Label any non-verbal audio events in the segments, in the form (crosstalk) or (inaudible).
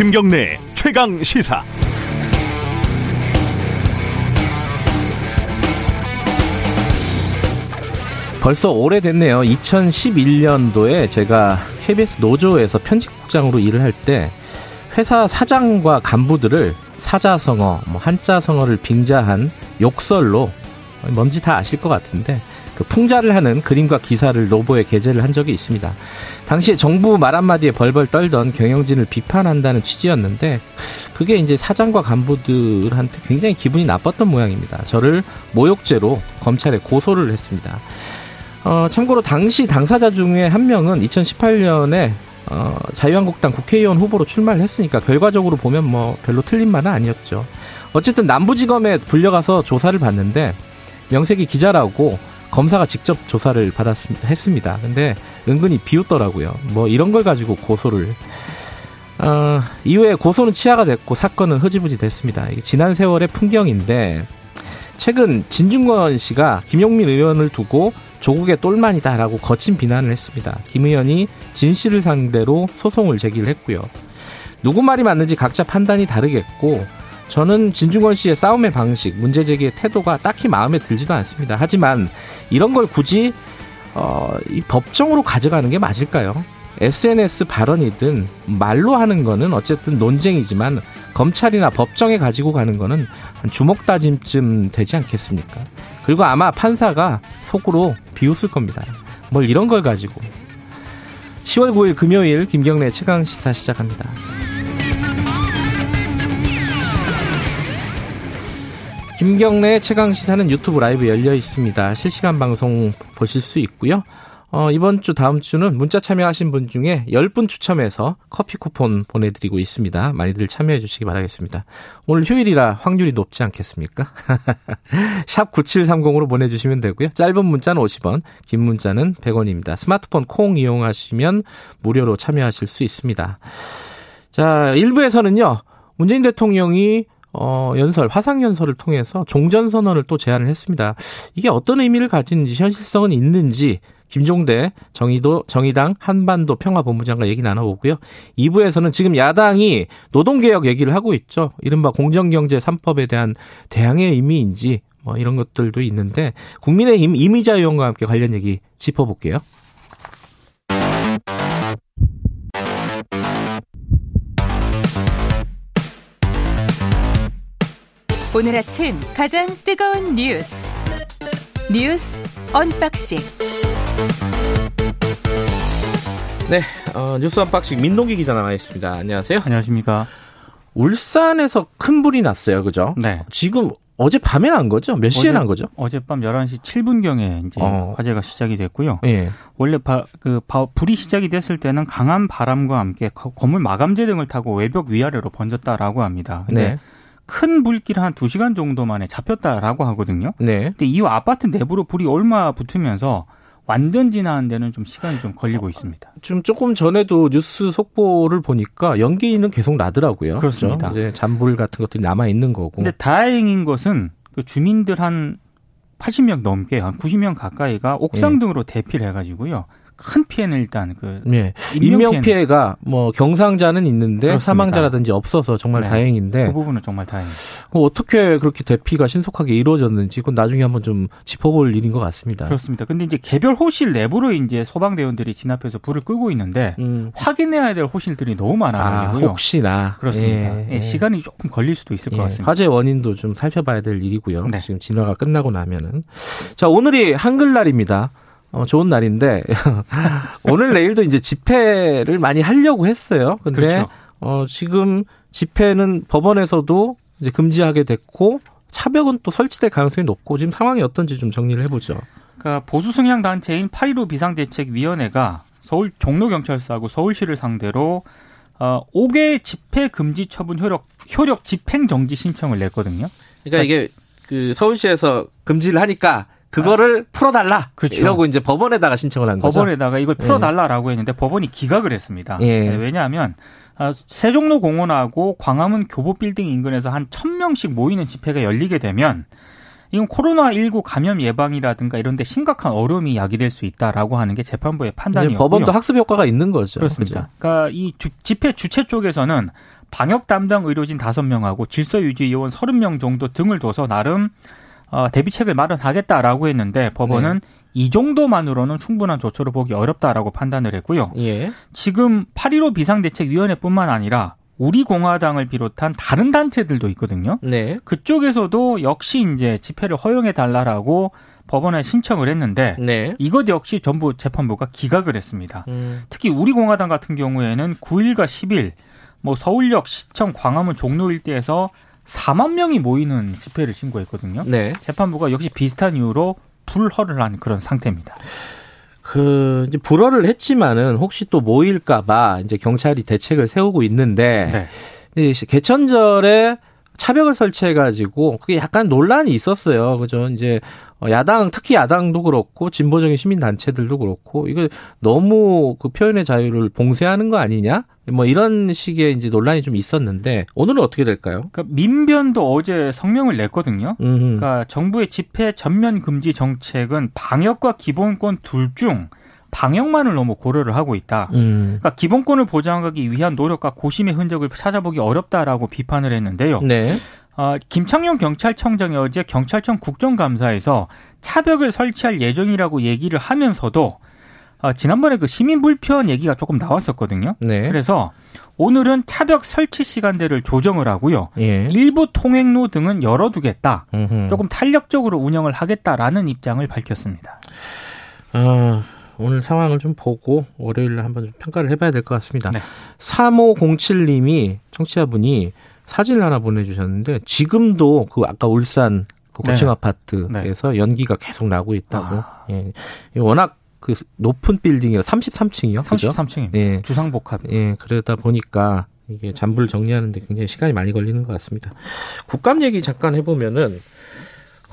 김경래 최강 시사. 벌써 오래됐네요. 2011년도에 제가 KBS 노조에서 편집국장으로 일을 할 때 회사 사장과 간부들을 사자성어, 뭐 한자성어를 빙자한 욕설로 뭔지 다 아실 것 같은데 그 풍자를 하는 그림과 기사를 노보에 게재를 한 적이 있습니다. 당시에 정부 말 한마디에 벌벌 떨던 경영진을 비판한다는 취지였는데 그게 이제 사장과 간부들한테 굉장히 기분이 나빴던 모양입니다. 저를 모욕죄로 검찰에 고소를 했습니다. 어, 참고로 당시 당사자 중에 한 명은 2018년에 어, 자유한국당 국회의원 후보로 출마를 했으니까 결과적으로 보면 뭐 별로 틀린 말은 아니었죠. 어쨌든 남부지검에 불려가서 조사를 받는데 명색이 기자라고 검사가 직접 조사를 받았습니다. 했습니다. 근데 은근히 비웃더라고요. 뭐 이런 걸 가지고 고소를 어, 이후에 고소는 치하가 됐고 사건은 흐지부지 됐습니다. 지난 세월의 풍경인데 최근 진중권 씨가 김용민 의원을 두고 조국의 똘만이다라고 거친 비난을 했습니다. 김 의원이 진 씨를 상대로 소송을 제기를 했고요. 누구 말이 맞는지 각자 판단이 다르겠고 저는 진중권 씨의 싸움의 방식, 문제 제기의 태도가 딱히 마음에 들지도 않습니다. 하지만 이런 걸 굳이 어, 이 법정으로 가져가는 게 맞을까요? SNS 발언이든 말로 하는 거는 어쨌든 논쟁이지만 검찰이나 법정에 가지고 가는 거는 주먹 다짐쯤 되지 않겠습니까? 그리고 아마 판사가 속으로 비웃을 겁니다. 뭘 이런 걸 가지고 10월 9일 금요일 김경래 최강 시사 시작합니다. 김경래 최강 시사는 유튜브 라이브 열려 있습니다. 실시간 방송 보실 수 있고요. 어, 이번 주 다음 주는 문자 참여하신 분 중에 10분 추첨해서 커피 쿠폰 보내드리고 있습니다. 많이들 참여해 주시기 바라겠습니다. 오늘 휴일이라 확률이 높지 않겠습니까? (laughs) 샵 9730으로 보내주시면 되고요. 짧은 문자는 50원, 긴 문자는 100원입니다. 스마트폰 콩 이용하시면 무료로 참여하실 수 있습니다. 자, 1부에서는요. 문재인 대통령이 어, 연설, 화상 연설을 통해서 종전 선언을 또 제안을 했습니다. 이게 어떤 의미를 가진지, 현실성은 있는지, 김종대 정의도 정의당 한반도 평화본부장과 얘기 나눠보고요. 2부에서는 지금 야당이 노동개혁 얘기를 하고 있죠. 이른바 공정경제 3법에 대한 대항의 의미인지 뭐 이런 것들도 있는데 국민의힘 이미자 의원과 함께 관련 얘기 짚어볼게요. 오늘 아침 가장 뜨거운 뉴스 뉴스 unboxing 네, 어, 뉴스 unboxing 민동기 기자 나와 있습니다. 안녕하세요. 안녕하십니까. 울산에서 큰 불이 났어요. 그죠? 네. 지금 어제 밤에 난 거죠? 몇 시에 난 거죠? 어젯밤 11시 7분경에 이제 어. 화재가 시작이 됐고요. 예. 원래 바, 그 바, 불이 시작이 됐을 때는 강한 바람과 함께 건물 마감재 등을 타고 외벽 위아래로 번졌다라고 합니다. 근데 네. 큰 불길 한 2시간 정도 만에 잡혔다라고 하거든요. 네. 근데 이후 아파트 내부로 불이 얼마 붙으면서 완전 진화한 데는 좀 시간이 좀 걸리고 있습니다. 지금 조금 전에도 뉴스 속보를 보니까 연기는 계속 나더라고요. 그렇습니다. 그렇죠? 이제 잔불 같은 것들이 남아 있는 거고. 근데 다행인 것은 그 주민들 한 80명 넘게 한 90명 가까이가 옥상 예. 등으로 대피를 해가지고요. 큰 피해는 일단 그 네. 인명 피해가 뭐 경상자는 있는데 그렇습니다. 사망자라든지 없어서 정말 네. 다행인데 그 부분은 정말 다행입니다. 어떻게 그렇게 대피가 신속하게 이루어졌는지 그건 나중에 한번 좀 짚어볼 일인 것 같습니다. 그렇습니다. 근데 이제 개별 호실 내부로 이제 소방 대원들이 진압해서 불을 끄고 있는데 음. 확인해야 될 호실들이 너무 많아가지고요. 아, 혹시나 그렇습니다. 예, 예. 시간이 조금 걸릴 수도 있을 예. 것 같습니다. 화재 원인도 좀 살펴봐야 될 일이고요. 네. 지금 진화가 끝나고 나면은 자 오늘이 한글날입니다. 어, 좋은 날인데 (laughs) 오늘 내일도 이제 집회를 많이 하려고 했어요. 근데 그렇죠. 어, 지금 집회는 법원에서도 이제 금지하게 됐고 차벽은 또 설치될 가능성이 높고 지금 상황이 어떤지 좀 정리를 해보죠. 그러니까 보수 성향 단체인 8.15 비상대책위원회가 서울 종로경찰서하고 서울시를 상대로 어, 5개 집회 금지 처분 효력 효력 집행 정지 신청을 냈거든요. 그러니까, 그러니까 이게 그 서울시에서 금지를 하니까 그거를 아, 풀어달라. 그렇죠. 이러고 이제 법원에다가 신청을 한 거죠. 법원에다가 이걸 풀어달라라고 예. 했는데 법원이 기각을 했습니다. 예. 네, 왜냐하면 아, 세종로 공원하고 광화문 교보 빌딩 인근에서 한 1000명씩 모이는 집회가 열리게 되면 이건 코로나19 감염 예방이라든가 이런 데 심각한 어려움이 야기될 수 있다라고 하는 게 재판부의 판단이었고요. 법원도 학습 효과가 있는 거죠. 그렇습니다. 그렇죠? 그러니까 이 주, 집회 주최 쪽에서는 방역 담당 의료진 5명하고 질서 유지 요원 30명 정도 등을 둬서 나름 어, 대비책을 마련하겠다라고 했는데 법원은 네. 이 정도만으로는 충분한 조처를 보기 어렵다라고 판단을 했고요. 예. 지금 8.15 비상대책위원회뿐만 아니라 우리 공화당을 비롯한 다른 단체들도 있거든요. 네. 그쪽에서도 역시 이제 집회를 허용해 달라라고 법원에 신청을 했는데 네. 이것 역시 전부 재판부가 기각을 했습니다. 음. 특히 우리 공화당 같은 경우에는 9일과 10일 뭐 서울역, 시청, 광화문, 종로 일대에서 4만 명이 모이는 집회를 신고했거든요. 네. 재판부가 역시 비슷한 이유로 불허를 한 그런 상태입니다. 그 이제 불허를 했지만은 혹시 또 모일까봐 이제 경찰이 대책을 세우고 있는데 네. 개천절에 차벽을 설치해가지고 그게 약간 논란이 있었어요. 그죠? 이제 어, 야당 특히 야당도 그렇고 진보적인 시민 단체들도 그렇고 이거 너무 그 표현의 자유를 봉쇄하는 거 아니냐? 뭐 이런 식의 이제 논란이 좀 있었는데 오늘은 어떻게 될까요? 그러니까 민변도 어제 성명을 냈거든요. 음흠. 그러니까 정부의 집회 전면 금지 정책은 방역과 기본권 둘 중 방역만을 너무 고려를 하고 있다. 음. 그러니까 기본권을 보장하기 위한 노력과 고심의 흔적을 찾아보기 어렵다라고 비판을 했는데요. 네. 어, 김창룡 경찰청장이 어제 경찰청 국정감사에서 차벽을 설치할 예정이라고 얘기를 하면서도 어, 지난번에 그 시민 불편 얘기가 조금 나왔었거든요. 네. 그래서 오늘은 차벽 설치 시간대를 조정을 하고요. 예. 일부 통행로 등은 열어두겠다. 음흠. 조금 탄력적으로 운영을 하겠다라는 입장을 밝혔습니다. 어, 오늘 상황을 좀 보고 월요일에 한번 좀 평가를 해봐야 될 것 같습니다. 네. 3507님이 청취자분이 사진을 하나 보내주셨는데 지금도 그 아까 울산 그 고층 네. 아파트에서 네. 연기가 계속 나고 있다고. 아. 예. 워낙 그 높은 빌딩이라 33층이요. 33층입니다. 예. 주상복합. 예. 그러다 보니까 이게 잔불 정리하는데 굉장히 시간이 많이 걸리는 것 같습니다. 국감 얘기 잠깐 해보면은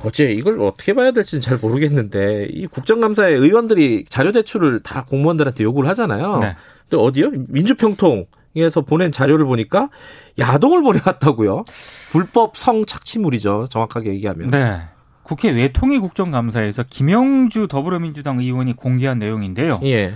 어제 이걸 어떻게 봐야 될지는 잘 모르겠는데 이 국정감사에 의원들이 자료 제출을 다 공무원들한테 요구를 하잖아요. 네. 근데 어디요? 민주평통에서 보낸 자료를 보니까 야동을 보내왔다고요. 불법 성 착취물이죠. 정확하게 얘기하면. 네. 국회 외통위 국정감사에서 김영주 더불어민주당 의원이 공개한 내용인데요. 예.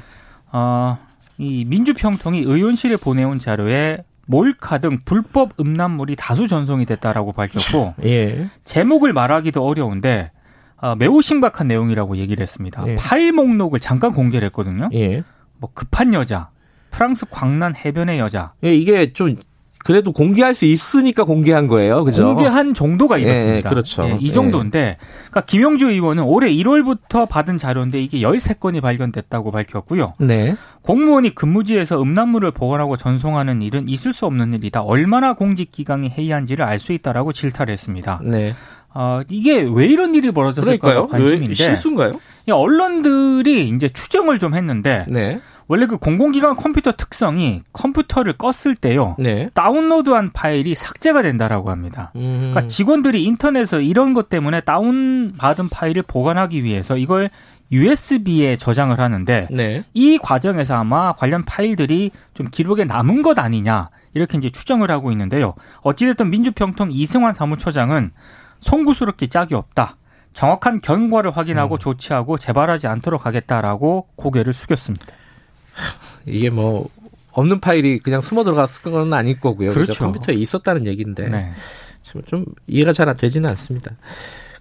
어, 이 민주평통이 의원실에 보내온 자료에 몰카 등 불법 음란물이 다수 전송이 됐다라고 밝혔고 예. 제목을 말하기도 어려운데 어, 매우 심각한 내용이라고 얘기를 했습니다. 예. 파일 목록을 잠깐 공개를 했거든요. 예. 뭐 급한 여자, 프랑스 광란 해변의 여자. 예, 이게 좀 그래도 공개할 수 있으니까 공개한 거예요. 그죠? 공개한 정도가 예, 이렇습니다. 예, 그렇죠. 예, 이 정도인데, 그러니까 김영주 의원은 올해 1월부터 받은 자료인데 이게 13건이 발견됐다고 밝혔고요. 네. 공무원이 근무지에서 음란물을 보관하고 전송하는 일은 있을 수 없는 일이다. 얼마나 공직 기강이 해이한지를 알 수 있다라고 질타를 했습니다. 네. 어, 이게 왜 이런 일이 벌어졌을까요? 관심인데. 실수인가요? 언론들이 이제 추정을 좀 했는데 네. 원래 그 공공기관 컴퓨터 특성이 컴퓨터를 껐을 때요. 네. 다운로드한 파일이 삭제가 된다라고 합니다. 음. 그러니까 직원들이 인터넷에서 이런 것 때문에 다운받은 파일을 보관하기 위해서 이걸 USB에 저장을 하는데 네. 이 과정에서 아마 관련 파일들이 좀 기록에 남은 것 아니냐 이렇게 이제 추정을 하고 있는데요. 어찌됐든 민주평통 이승환 사무처장은 송구스럽게 짝이 없다. 정확한 경과를 확인하고 음. 조치하고 재발하지 않도록 하겠다라고 고개를 숙였습니다. 이게 뭐 없는 파일이 그냥 숨어 들어갔을 건 아닐 거고요. 그렇죠. 그렇죠? 컴퓨터에 있었다는 얘기인데 네. 좀 이해가 잘 되지는 않습니다.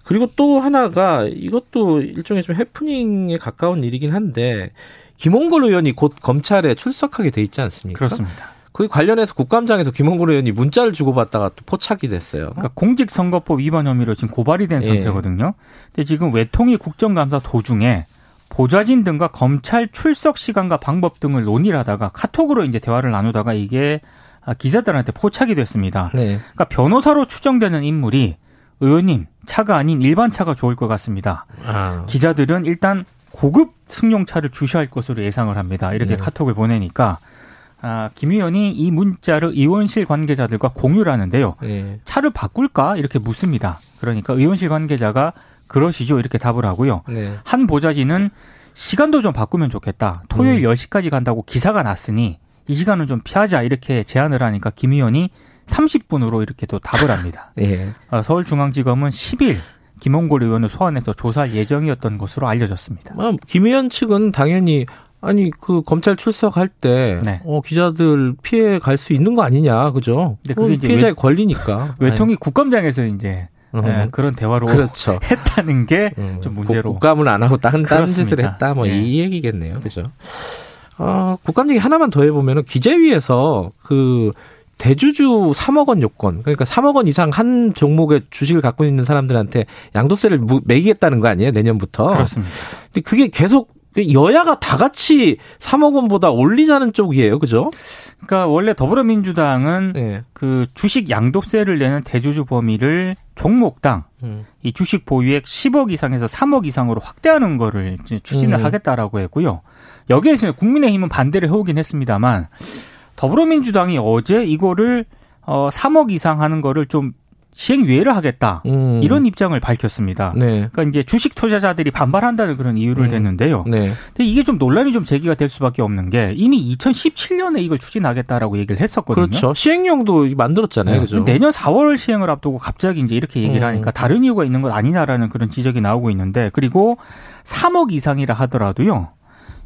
그리고 또 하나가 이것도 일종의 좀 해프닝에 가까운 일이긴 한데 김홍걸 의원이 곧 검찰에 출석하게 돼 있지 않습니까? 그렇습니다. 그 관련해서 국감장에서 김홍걸 의원이 문자를 주고받다가 또 포착이 됐어요. 그러니까 공직선거법 위반 혐의로 지금 고발이 된 예. 상태거든요. 근데 지금 외통위 국정감사 도중에 보좌진 등과 검찰 출석 시간과 방법 등을 논의를 하다가 카톡으로 이제 대화를 나누다가 이게 기자들한테 포착이 됐습니다. 네. 그러니까 변호사로 추정되는 인물이 의원님 차가 아닌 일반 차가 좋을 것 같습니다. 아. 기자들은 일단 고급 승용차를 주시할 것으로 예상을 합니다. 이렇게 네. 카톡을 보내니까 아, 김 의원이 이 문자를 의원실 관계자들과 공유를 하는데요. 네. 차를 바꿀까 이렇게 묻습니다. 그러니까 의원실 관계자가 그러시죠. 이렇게 답을 하고요. 네. 한 보좌진은 시간도 좀 바꾸면 좋겠다. 토요일 음. 10시까지 간다고 기사가 났으니 이 시간은 좀 피하자. 이렇게 제안을 하니까 김 의원이 30분으로 이렇게 또 답을 (laughs) 합니다. 예. 어, 서울중앙지검은 10일 김홍골 의원을 소환해서 조사할 예정이었던 것으로 알려졌습니다. 아, 김 의원 측은 당연히 아니 그 검찰 출석할 때 네. 어, 기자들 피해 갈 수 있는 거 아니냐, 그죠? 근데 그게 이제 피해자의 외- 권리니까. (laughs) 외통위 국감장에서 이제 아니, 예, 그런 대화로 그렇죠. (laughs) 했다는 게 음, 좀 문제로. 국감을 안 하고 다른 짓을. 했다, 뭐 예. 이 얘기겠네요, 그죠? 어, 국감 얘기 하나만 더 해보면은 기재위에서 그 대주주 3억 원 요건, 그러니까 3억 원 이상 한 종목의 주식을 갖고 있는 사람들한테 양도세를 무- 매기겠다는 거 아니에요, 내년부터? 그렇습니다. 근데 그게 계속 여야가 다 같이 3억 원보다 올리자는 쪽이에요, 그죠? 그러니까 원래 더불어민주당은 네. 그 주식 양도세를 내는 대주주 범위를 종목당 음. 이 주식 보유액 10억 이상에서 3억 이상으로 확대하는 거를 이제 추진을 음. 하겠다라고 했고요. 여기에서 국민의힘은 반대를 해오긴 했습니다만 더불어민주당이 어제 이거를 어 3억 이상 하는 거를 좀 시행유예를 하겠다. 음. 이런 입장을 밝혔습니다. 네. 그러니까 이제 주식 투자자들이 반발한다는 그런 이유를 음. 댔는데요. 네. 근데 이게 좀 논란이 좀 제기가 될 수밖에 없는 게 이미 2017년에 이걸 추진하겠다라고 얘기를 했었거든요. 그렇죠. 시행령도 만들었잖아요, 네. 그죠? 내년 4월 시행을 앞두고 갑자기 이제 이렇게 얘기를 음. 하니까 다른 이유가 있는 것 아니냐라는 그런 지적이 나오고 있는데 그리고 3억 이상이라 하더라도요.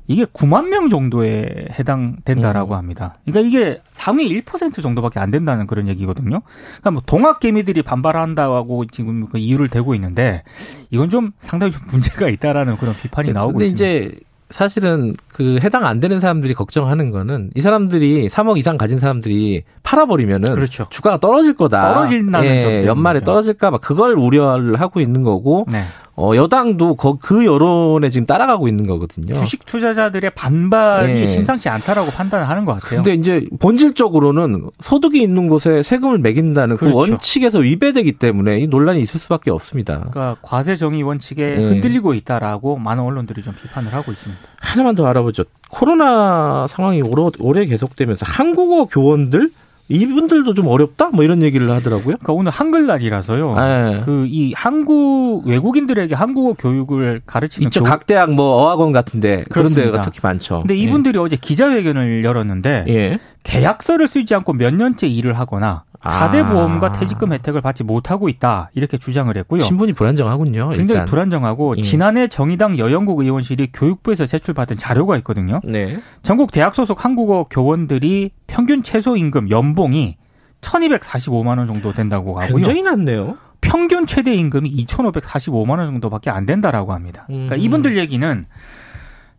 이게 9만 명 정도에 해당된다라고 음. 합니다. 그러니까 이게 상위 1% 정도밖에 안 된다는 그런 얘기거든요. 그러니까 뭐 동학 개미들이 반발한다고 지금 그 이유를 대고 있는데 이건 좀 상당히 좀 문제가 있다라는 그런 비판이 나오고 근데 있습니다. 이제 사실은 그 해당 안 되는 사람들이 걱정하는 거는 이 사람들이 3억 이상 가진 사람들이 팔아버리면은 그렇죠. 주가가 떨어질 거다. 떨어진다는 예, 점 때문이죠. 연말에 떨어질까 봐 그걸 우려를 하고 있는 거고 네. 어, 여당도 거- 그 여론에 지금 따라가고 있는 거거든요. 주식 투자자들의 반발이 예. 심상치 않다라고 판단을 하는 것 같아요. 근데 이제 본질적으로는 소득이 있는 곳에 세금을 매긴다는 그 그렇죠. 원칙에서 위배되기 때문에 이 논란이 있을 수밖에 없습니다. 그러니까 과세 정의 원칙에 예. 흔들리고 있다라고 많은 언론들이 좀 비판을 하고 있습니다. 하나만 더 알아보죠. 코로나 상황이 오래, 오래 계속되면서 한국어 교원들 이분들도 좀 어렵다 뭐 이런 얘기를 하더라고요. 그러니까 오늘 한글날이라서요. 네. 그이 한국 외국인들에게 한국어 교육을 가르치는 이쪽 교- 각 대학 뭐 어학원 같은데 그런. 데가 특히 많죠. 근데 이분들이 어제 기자회견을 열었는데 예. 예. 계약서를 쓰지 않고 몇 년째 일을 하거나 아. 4대 보험과 퇴직금 혜택을 받지 못하고 있다 이렇게 주장을 했고요. 신분이 불안정하군요. 굉장히 일단. 불안정하고 예. 지난해 정의당 여영국 의원실이 교육부에서 제출받은 자료가 있거든요. 네. 전국 대학 소속 한국어 교원들이 평균 최소 임금 연봉이 1,245만 원 정도 된다고 하고요. 굉장히 낮네요. 평균 최대 임금이 2,545만 원 정도밖에 안 된다라고 합니다. 그러니까 음. 이분들 얘기는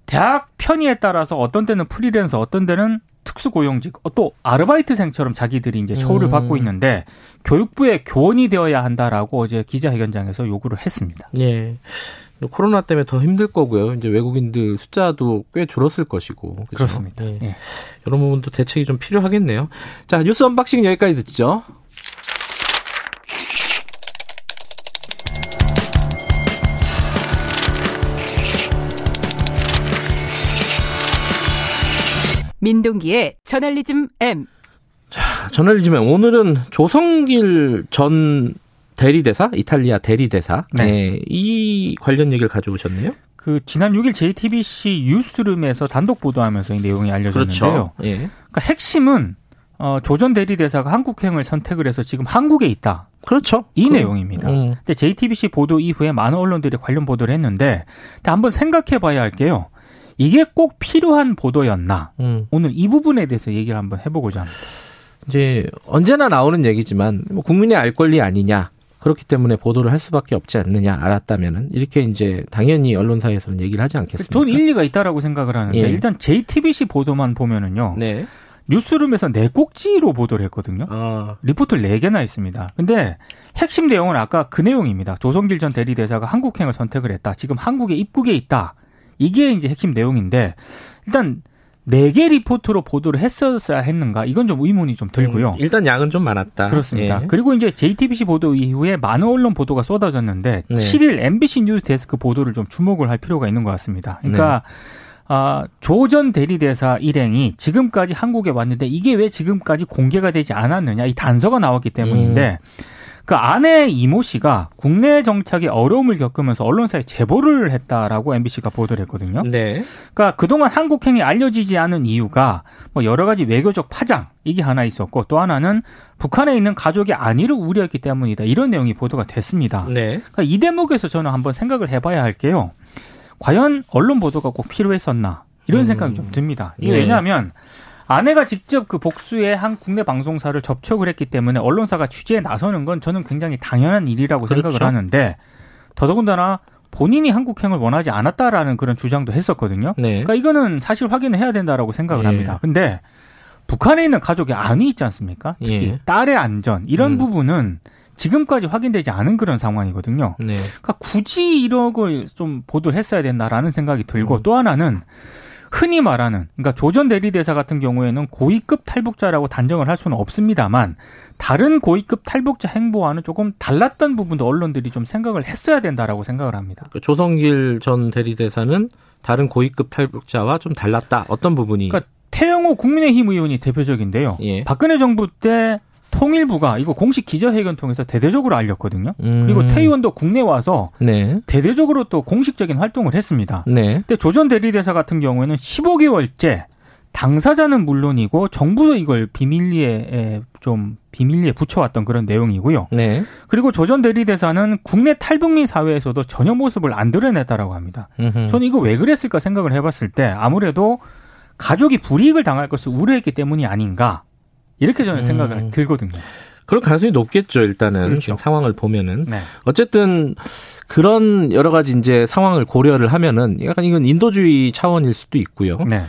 대학 편의에 따라서 어떤 때는 프리랜서, 어떤 때는 특수고용직, 어, 또 아르바이트생처럼 자기들이 이제 처우를 음. 받고 있는데 교육부의 교원이 되어야 한다라고 어제 기자회견장에서 요구를 했습니다. 예. 코로나 때문에 더 힘들 거고요. 이제 외국인들 숫자도 꽤 줄었을 것이고. 그죠? 그렇습니다. 예. 예. 이런 부분도 대책이 좀 필요하겠네요. 자, 뉴스 unboxing 여기까지 듣죠. 민동기의 저널리즘 M. 저널리즘에 오늘은 조성길 전 대리대사, 이탈리아 대리대사, 네. 네. 이 관련 얘기를 가져오셨네요. 그 지난 6일 JTBC 뉴스룸에서 단독 보도하면서 이 내용이 알려졌는데요. 예. 그러니까 핵심은 어, 조전 대리대사가 한국행을 선택을 해서 지금 한국에 있다. 그렇죠. 이 그- 내용입니다. 음. 근데 JTBC 보도 이후에 많은 언론들이 관련 보도를 했는데 한번 생각해 봐야 할게요. 이게 꼭 필요한 보도였나? 음. 오늘 이 부분에 대해서 얘기를 한번 해보고자 합니다. 이제 언제나 나오는 얘기지만 뭐 국민의 알 권리 아니냐. 그렇기 때문에 보도를 할 수밖에 없지 않느냐 알았다면은 이렇게 이제 당연히 언론사에서는 얘기를 하지 않겠습니까? 저는 일리가 있다라고 생각을 하는데 예. 일단 JTBC 보도만 보면은요. 네. 뉴스룸에서 네 꼭지로 보도를 했거든요. 아, 리포트를 4개나 있습니다. 근데 핵심 내용은 아까 그 내용입니다. 조성길 전 대리대사가 한국행을 선택을 했다. 지금 한국에 입국에 있다. 이게 이제 핵심 내용인데 일단 4개 리포트로 보도를 했었어야 했는가? 이건 좀 의문이 좀 들고요. 음, 일단 양은 좀 많았다. 그렇습니다. 예. 그리고 이제 JTBC 보도 이후에 많은 언론 보도가 쏟아졌는데 네. 7일 MBC 뉴스 데스크 보도를 좀 주목을 할 필요가 있는 것 같습니다. 그러니까 네. 아, 조전 대리대사 일행이 지금까지 한국에 왔는데 이게 왜 지금까지 공개가 되지 않았느냐 이 단서가 나왔기 때문인데 음. 그 아내 이모 씨가 국내 정착에 어려움을 겪으면서 언론사에 제보를 했다라고 MBC가 보도를 했거든요. 네. 그러니까 그동안 한국행이 알려지지 않은 이유가 뭐 여러 가지 외교적 파장 이게 하나 있었고 또 하나는 북한에 있는 가족의 안위를 우려했기 때문이다 이런 내용이 보도가 됐습니다. 네. 그러니까 이 대목에서 저는 한번 생각을 해봐야 할게요. 과연 언론 보도가 꼭 필요했었나? 이런 음. 생각이 좀 듭니다. 이게 네. 왜냐하면 아내가 직접 그 복수의 한 국내 방송사를 접촉을 했기 때문에 언론사가 취재에 나서는 건 저는 굉장히 당연한 일이라고 그렇죠. 생각을 하는데 더더군다나 본인이 한국행을 원하지 않았다라는 그런 주장도 했었거든요. 네. 그러니까 이거는 사실 확인을 해야 된다라고 생각을 예. 합니다. 근데 북한에 있는 가족의 안위 있지 않습니까? 특히 예. 딸의 안전 이런 음. 부분은 지금까지 확인되지 않은 그런 상황이거든요. 네. 그러니까 굳이 이런 걸 좀 보도를 했어야 된다라는 생각이 들고 음. 또 하나는 흔히 말하는 그러니까 조전 대리대사 같은 경우에는 고위급 탈북자라고 단정을 할 수는 없습니다만 다른 고위급 탈북자 행보와는 조금 달랐던 부분도 언론들이 좀 생각을 했어야 된다라고 생각을 합니다. 그 조성길 전 대리대사는 다른 고위급 탈북자와 좀 달랐다. 어떤 부분이? 그러니까 태영호 국민의힘 의원이 대표적인데요. 예. 박근혜 정부 때 통일부가 이거 공식 기자회견 통해서 대대적으로 알렸거든요. 음. 그리고 태 의원도 국내 와서 네. 대대적으로 또 공식적인 활동을 했습니다. 네. 근데 조전 대리대사 같은 경우에는 15개월째 당사자는 물론이고 정부도 이걸 비밀리에 에, 좀 비밀리에 붙여왔던 그런 내용이고요. 네. 그리고 조전 대리대사는 국내 탈북민 사회에서도 전혀 모습을 안 드러냈다라고 합니다. 음흠. 저는 이거 왜 그랬을까 생각을 해봤을 때 아무래도 가족이 불이익을 당할 것을 우려했기 때문이 아닌가 이렇게 저는 생각을 음. 들거든요. 그럴 가능성이 높겠죠, 일단은. 그렇죠. 지금 상황을 보면은. 네. 어쨌든 그런 여러 가지 이제 상황을 고려를 하면은 약간 이건 인도주의 차원일 수도 있고요. 네.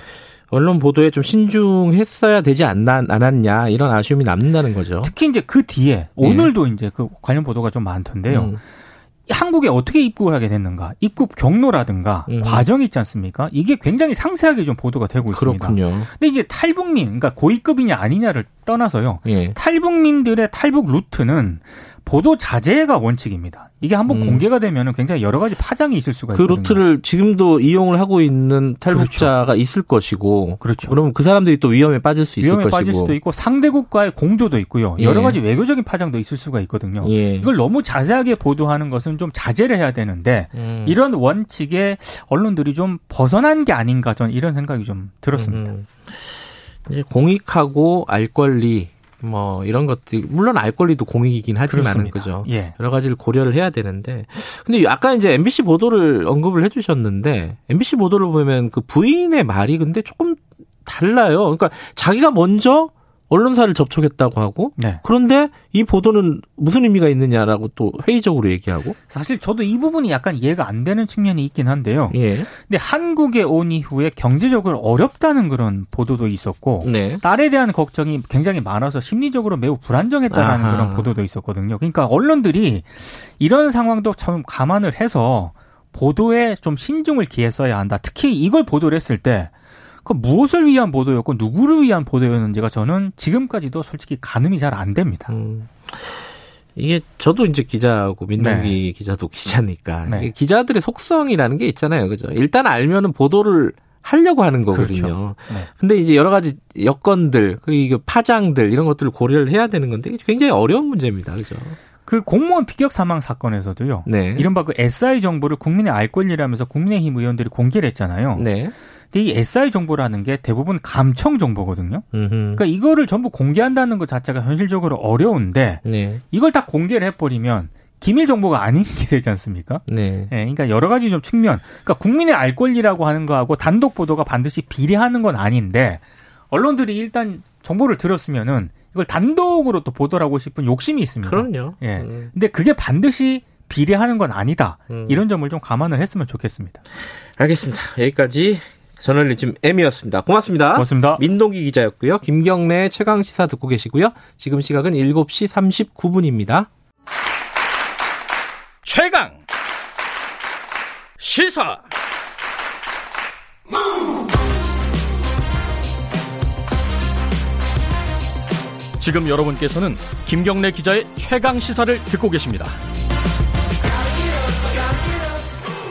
언론 보도에 좀 신중했어야 되지 않나, 않았냐 이런 아쉬움이 남는다는 거죠. 특히 이제 그 뒤에 오늘도 이제 그 관련 보도가 좀 많던데요. 음. 한국에 어떻게 입국을 하게 됐는가, 입국 경로라든가 음. 과정이 있지 않습니까? 이게 굉장히 상세하게 좀 보도가 되고 있습니다. 그렇군요. 근데 이제 탈북민, 그러니까 고위급이냐 아니냐를 떠나서요. 예. 탈북민들의 탈북 루트는 보도 자제가 원칙입니다. 이게 한번 음. 공개가 되면은 굉장히 여러 가지 파장이 있을 수가 그 있거든요. 루트를 지금도 이용을 하고 있는 탈북자가 있을 것이고, 그렇죠. 그러면 그 사람들이 또 위험에 빠질 수 있을 위험에 것이고, 빠질 수도 있고 상대국과의 공조도 있고요. 여러 예. 가지 외교적인 파장도 있을 수가 있거든요. 예. 이걸 너무 자세하게 보도하는 것은 좀 자제를 해야 되는데 음. 이런 원칙에 언론들이 좀 벗어난 게 아닌가 저는 이런 생각이 좀 들었습니다. 음. 이제 공익하고 알 권리 뭐 이런 것들 물론 알 권리도 공익이긴 하지만. 그죠. 예. 여러 가지를 고려를 해야 되는데 근데 아까 이제 MBC 보도를 언급을 해주셨는데 MBC 보도를 보면 그 부인의 말이 근데 조금 달라요. 그러니까 자기가 먼저 언론사를 접촉했다고 하고 네. 그런데 이 보도는 무슨 의미가 있느냐라고 또 회의적으로 얘기하고 사실 저도 이 부분이 약간 이해가 안 되는 측면이 있긴 한데요. 예. 근데 한국에 온 이후에 경제적으로 어렵다는 그런 보도도 있었고 네. 딸에 대한 걱정이 굉장히 많아서 심리적으로 매우 불안정했다는 아하. 그런 보도도 있었거든요. 그러니까 언론들이 이런 상황도 참 감안을 해서 보도에 좀 신중을 기했어야 한다. 특히 이걸 보도를 했을 때 그 무엇을 위한 보도였고 누구를 위한 보도였는지가 저는 지금까지도 솔직히 가늠이 잘 안 됩니다. 음. 이게 저도 이제 기자고 민동기 기자도 기자니까 네. 기자들의 속성이라는 게 있잖아요, 그죠? 일단 알면은 보도를 하려고 하는 거거든요. 그렇죠. 네. 근데 이제 여러 가지 여건들 그리고 파장들 이런 것들을 고려를 해야 되는 건데 굉장히 어려운 문제입니다, 그죠? 그 공무원 피격 사망 사건에서도요. 네. 이른바 그 SI 정보를 국민의 알 권리라면서 국민의힘 의원들이 공개를 했잖아요. 네. 근데 이 SI 정보라는 게 대부분 감청 정보거든요. 음흠. 그러니까 이거를 전부 공개한다는 것 자체가 현실적으로 어려운데 네. 이걸 다 공개를 해버리면 기밀 정보가 아닌 게 되지 않습니까? 네. 예, 그러니까 여러 가지 좀 측면, 그러니까 국민의 알 권리라고 하는 거하고 단독 보도가 반드시 비례하는 건 아닌데 언론들이 일단 정보를 들었으면은 이걸 단독으로 또 보도를 하고 싶은 욕심이 있습니다. 그럼요. 예. 음. 근데 그게 반드시 비례하는 건 아니다. 음. 이런 점을 좀 감안을 했으면 좋겠습니다. 알겠습니다. 여기까지 저널리즘 M이었습니다. 고맙습니다. 고맙습니다. 민동기 기자였고요. 김경래 최강 시사 듣고 계시고요. 지금 시각은 7시 39분입니다. 최강 시사 지금 여러분께서는 김경래 기자의 최강 시사를 듣고 계십니다.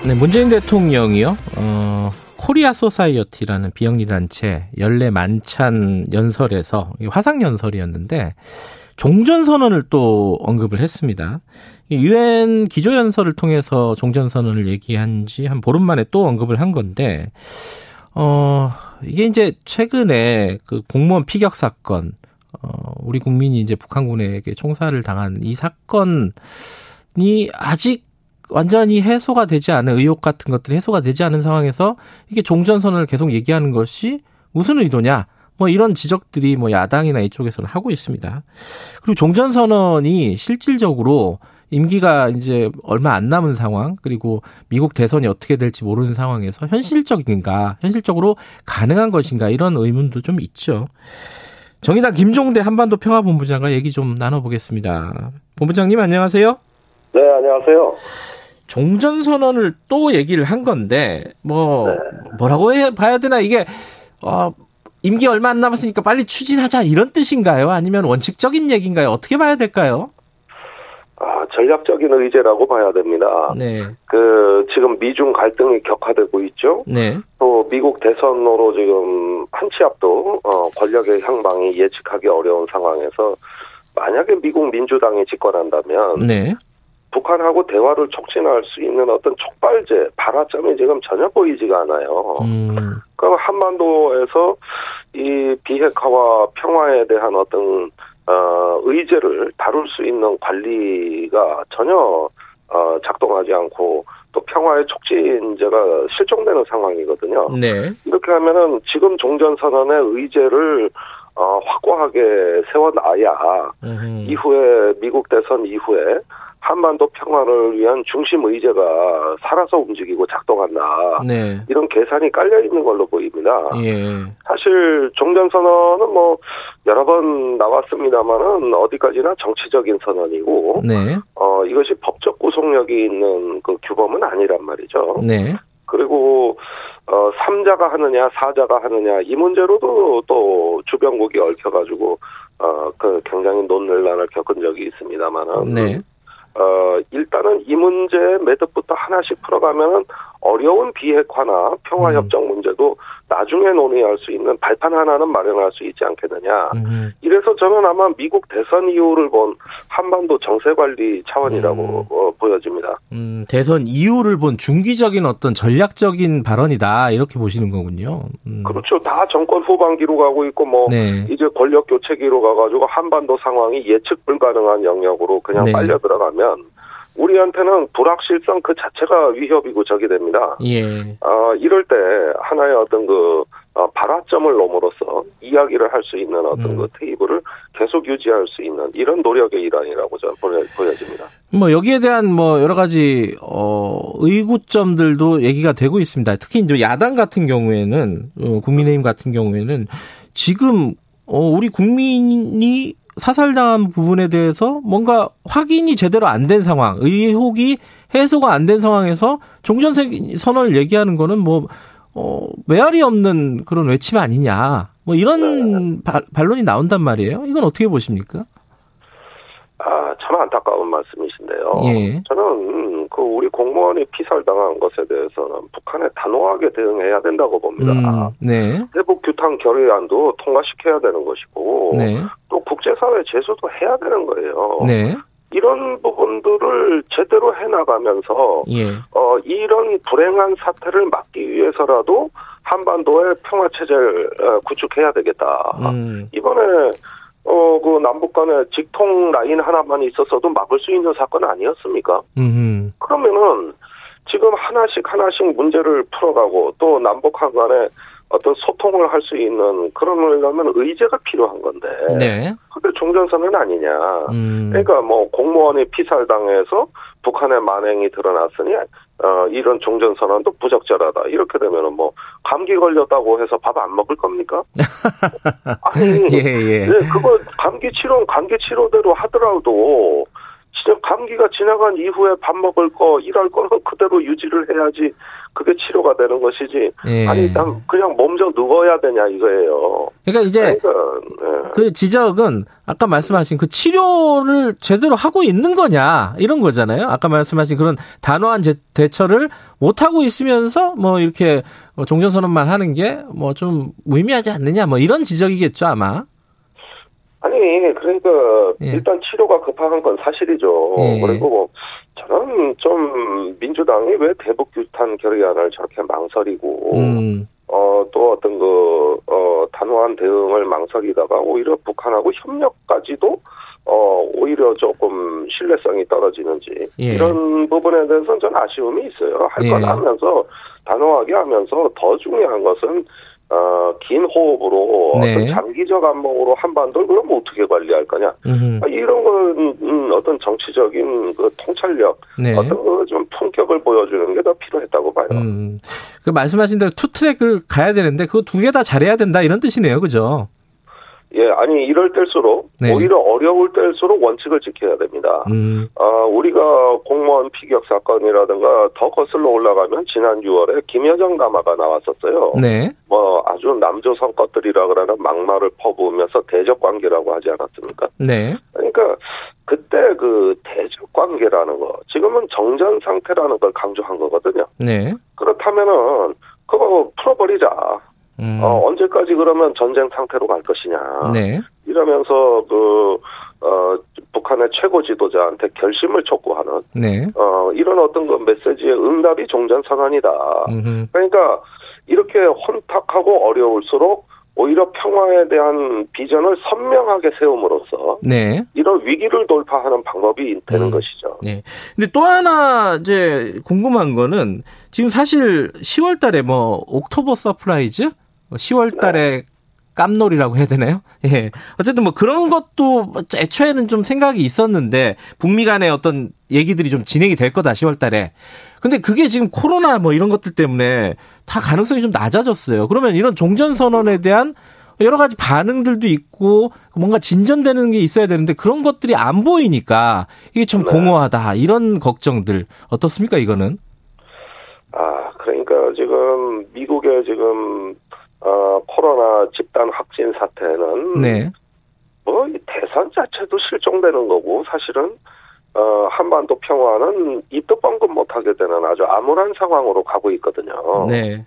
네, 문재인 대통령이요. 어, Korea Society라는 비영리 단체 연례 만찬 연설에서 화상 연설이었는데 종전 선언을 또 언급을 했습니다. 유엔 기조 연설을 통해서 종전 선언을 얘기한 지 한 보름 만에 또 언급을 한 건데 어, 이게 이제 최근에 그 공무원 피격 사건 어, 우리 국민이 이제 북한군에게 총살을 당한 이 사건이 아직 완전히 해소가 되지 않은 의혹 같은 것들이 해소가 되지 않은 상황에서 이게 종전선언을 계속 얘기하는 것이 무슨 의도냐? 뭐 이런 지적들이 뭐 야당이나 이쪽에서는 하고 있습니다. 그리고 종전선언이 실질적으로 임기가 이제 얼마 안 남은 상황, 그리고 미국 대선이 어떻게 될지 모르는 상황에서 현실적인가, 현실적으로 가능한 것인가, 이런 의문도 좀 있죠. 정의당 김종대 한반도 평화본부장과 얘기 좀 나눠보겠습니다. 본부장님 안녕하세요. 네, 안녕하세요. 종전 선언을 또 얘기를 한 건데, 뭐, 네. 뭐라고 해 봐야 되나, 이게, 어, 임기 얼마 안 남았으니까 빨리 추진하자, 이런 뜻인가요? 아니면 원칙적인 얘기인가요? 어떻게 봐야 될까요? 아, 전략적인 의제라고 봐야 됩니다. 네. 그, 지금 미중 갈등이 격화되고 있죠. 네. 또 미국 대선으로 지금 한 치 앞도, 어, 권력의 향방이 예측하기 어려운 상황에서 만약에 미국 민주당이 집권한다면 네. 북한하고 대화를 촉진할 수 있는 어떤 촉발제, 발화점이 지금 전혀 보이지가 않아요. 음, 그럼 한반도에서 이 비핵화와 평화에 대한 어떤 어, 의제를 다룰 수 있는 관리가 전혀 어, 작동하지 않고 또 평화의 촉진제가 실종되는 상황이거든요. 네. 이렇게 하면은 지금 종전선언의 의제를 어, 확고하게 세워놔야 음, 이후에 미국 대선 이후에 한반도 평화를 위한 중심 의제가 살아서 움직이고 작동한다. 네. 이런 계산이 깔려 있는 걸로 보입니다. 예. 사실 종전 선언은 뭐 여러 번 나왔습니다만은 어디까지나 정치적인 선언이고 네. 어 이것이 법적 구속력이 있는 그 규범은 아니란 말이죠. 네. 그리고 어 삼자가 하느냐 사자가 하느냐 이 문제로도 또 주변국이 얽혀 가지고 어그 굉장히 논란을 겪은 적이 있습니다만은 네. 어, 일단은 이 문제 매듭부터 하나씩 풀어가면은 어려운 비핵화나 평화협정 문제도 나중에 논의할 수 있는 발판 하나는 마련할 수 있지 않겠느냐. 음, 이래서 저는 아마 미국 대선 이후를 본 한반도 정세 관리 차원이라고 음. 어, 보여집니다. 음, 대선 이후를 본 중기적인 어떤 전략적인 발언이다. 이렇게 보시는 거군요. 음. 그렇죠. 다 정권 후반기로 가고 있고 뭐 네. 이제 권력 교체기로 가가지고 한반도 상황이 예측 불가능한 영역으로 그냥 네. 빨려 들어가면 우리한테는 불확실성 그 자체가 위협이고 적이 됩니다. 예. 어, 이럴 때 하나의 어떤 그 어, 발화점을 넘어로서 이야기를 할 수 있는 어떤 음. 그 테이블을 계속 유지할 수 있는 이런 노력의 일환이라고 저는 보여, 보여집니다. 뭐 여기에 대한 뭐 여러 가지 어 의구점들도 얘기가 되고 있습니다. 특히 이제 야당 같은 경우에는 어, 국민의힘 같은 경우에는 지금 어 우리 국민이 사살당한 부분에 대해서 뭔가 확인이 제대로 안 된 상황, 의혹이 해소가 안 된 상황에서 종전 선언을 얘기하는 거는 뭐 어, 메아리 없는 그런 외침 아니냐. 뭐 이런 바- 반론이 나온단 말이에요. 이건 어떻게 보십니까? 아, 참 안타까운 말씀이신데요. 예. 저는 그 우리 공무원이 피살당한 것에 대해서는 북한에 단호하게 대응해야 된다고 봅니다. 음, 네. 대북 규탄 결의안도 통과시켜야 되는 것이고 네. 또 국제사회 제소도 해야 되는 거예요. 네. 이런 부분들을 제대로 해나가면서 예. 어, 이런 불행한 사태를 막기 위해서라도 한반도의 평화 체제를 어, 구축해야 되겠다. 음. 이번에 어, 그 남북 간의 직통 라인 하나만 있었어도 막을 수 있는 사건 아니었습니까? 음. 그러면은 지금 하나씩 하나씩 문제를 풀어가고 또 남북 한 간에 어떤 소통을 할 수 있는 그러려면 의제가 필요한 건데 네. 그게 종전선언 아니냐. 음. 그러니까 뭐 공무원이 피살당해서 북한의 만행이 드러났으니 어 이런 종전 선언도 부적절하다 이렇게 되면은 뭐 감기 걸렸다고 해서 밥 안 먹을 겁니까? (laughs) 아니 예, 예. 네, 그거 감기 치료 감기 치료대로 하더라도 진짜 감기가 지나간 이후에 밥 먹을 거 일할 거는 그대로 유지를 해야지 그게 치료가 되는 것이지 예. 아니 난 그냥 몸져 누워야 되냐 이거예요. 그러니까 이제 그러니까 예. 그 지적은 아까 말씀하신 그 치료를 제대로 하고 있는 거냐 이런 거잖아요. 아까 말씀하신 그런 단호한 제- 대처를 못 하고 있으면서 뭐 이렇게 뭐 종전선언만 하는 게 뭐좀 무의미하지 않느냐 뭐 이런 지적이겠죠 아마. 아니 그러니까 예. 일단 치료가 급한 건 사실이죠. 예. 그리고 뭐 저는 좀 민주당이 왜 대북 규탄 결의안을 저렇게 망설이고 음. 어, 또 어떤 그, 어, 단호한 대응을 망설이다가 오히려 북한하고 협력까지도 어, 오히려 조금 신뢰성이 떨어지는지 예. 이런 부분에 대해서는 좀 아쉬움이 있어요. 할건 예. 하면서 단호하게 하면서 더 중요한 것은 어, 긴 호흡으로 네. 어떤 장기적 안목으로 한반도를 그럼 어떻게 관리할 거냐 음흠. 아, 이런 건 음, 어떤 정치적인 그 통찰력 네. 어떤 그 좀 품격을 보여주는 게 더 필요했다고 봐요. 음. 그 말씀하신 대로 two track을 가야 되는데 그거 두개 다 잘해야 된다 이런 뜻이네요. 그죠? 예, 아니 이럴 때일수록 네. 오히려 어려울 때일수록 원칙을 지켜야 됩니다. 음. 아, 우리가 공무원 피격 사건이라든가 더 거슬러 올라가면 지난 6월에 김여정 남아가 나왔었어요. 네. 뭐 아주 남조선 것들이라 그러는 막말을 퍼부으면서 대적 관계라고 하지 않았습니까? 네. 그러니까 그때 그 대적 관계라는 거 지금은 정전 상태라는 걸 강조한 거거든요. 네. 그렇다면은 그거 풀어버리자. 음. 어, 언제까지 그러면 전쟁 상태로 갈 것이냐. 네. 이러면서 그 어, 북한의 최고 지도자한테 결심을 촉구하는 네. 어, 이런 어떤 그 메시지의 응답이 종전선언이다. 음흠. 그러니까 이렇게 혼탁하고 어려울수록 오히려 평화에 대한 비전을 선명하게 세움으로써 네. 이런 위기를 돌파하는 방법이 되는 음. 것이죠. 네. 근데 또 하나 이제 궁금한 거는 지금 사실 10월 달에 뭐 October surprise 10월 달에 깜놀이라고 해야 되나요? (laughs) 예. 어쨌든 뭐 그런 것도 애초에는 좀 생각이 있었는데 북미 간의 어떤 얘기들이 좀 진행이 될 거다 10월 달에. 근데 그게 지금 코로나 뭐 이런 것들 때문에 다 가능성이 좀 낮아졌어요. 그러면 이런 종전 선언에 대한 여러 가지 반응들도 있고 뭔가 진전되는 게 있어야 되는데 그런 것들이 안 보이니까 이게 좀 네. 공허하다 이런 걱정들 어떻습니까 이거는? 아, 그러니까 지금 미국의 지금 어, 코로나 집단 확진 사태는 네. 뭐이 대선 자체도 실종되는 거고 사실은 어, 한반도 평화는 입도 뻥긋 못하게 되는 아주 암울한 상황으로 가고 있거든요. 네.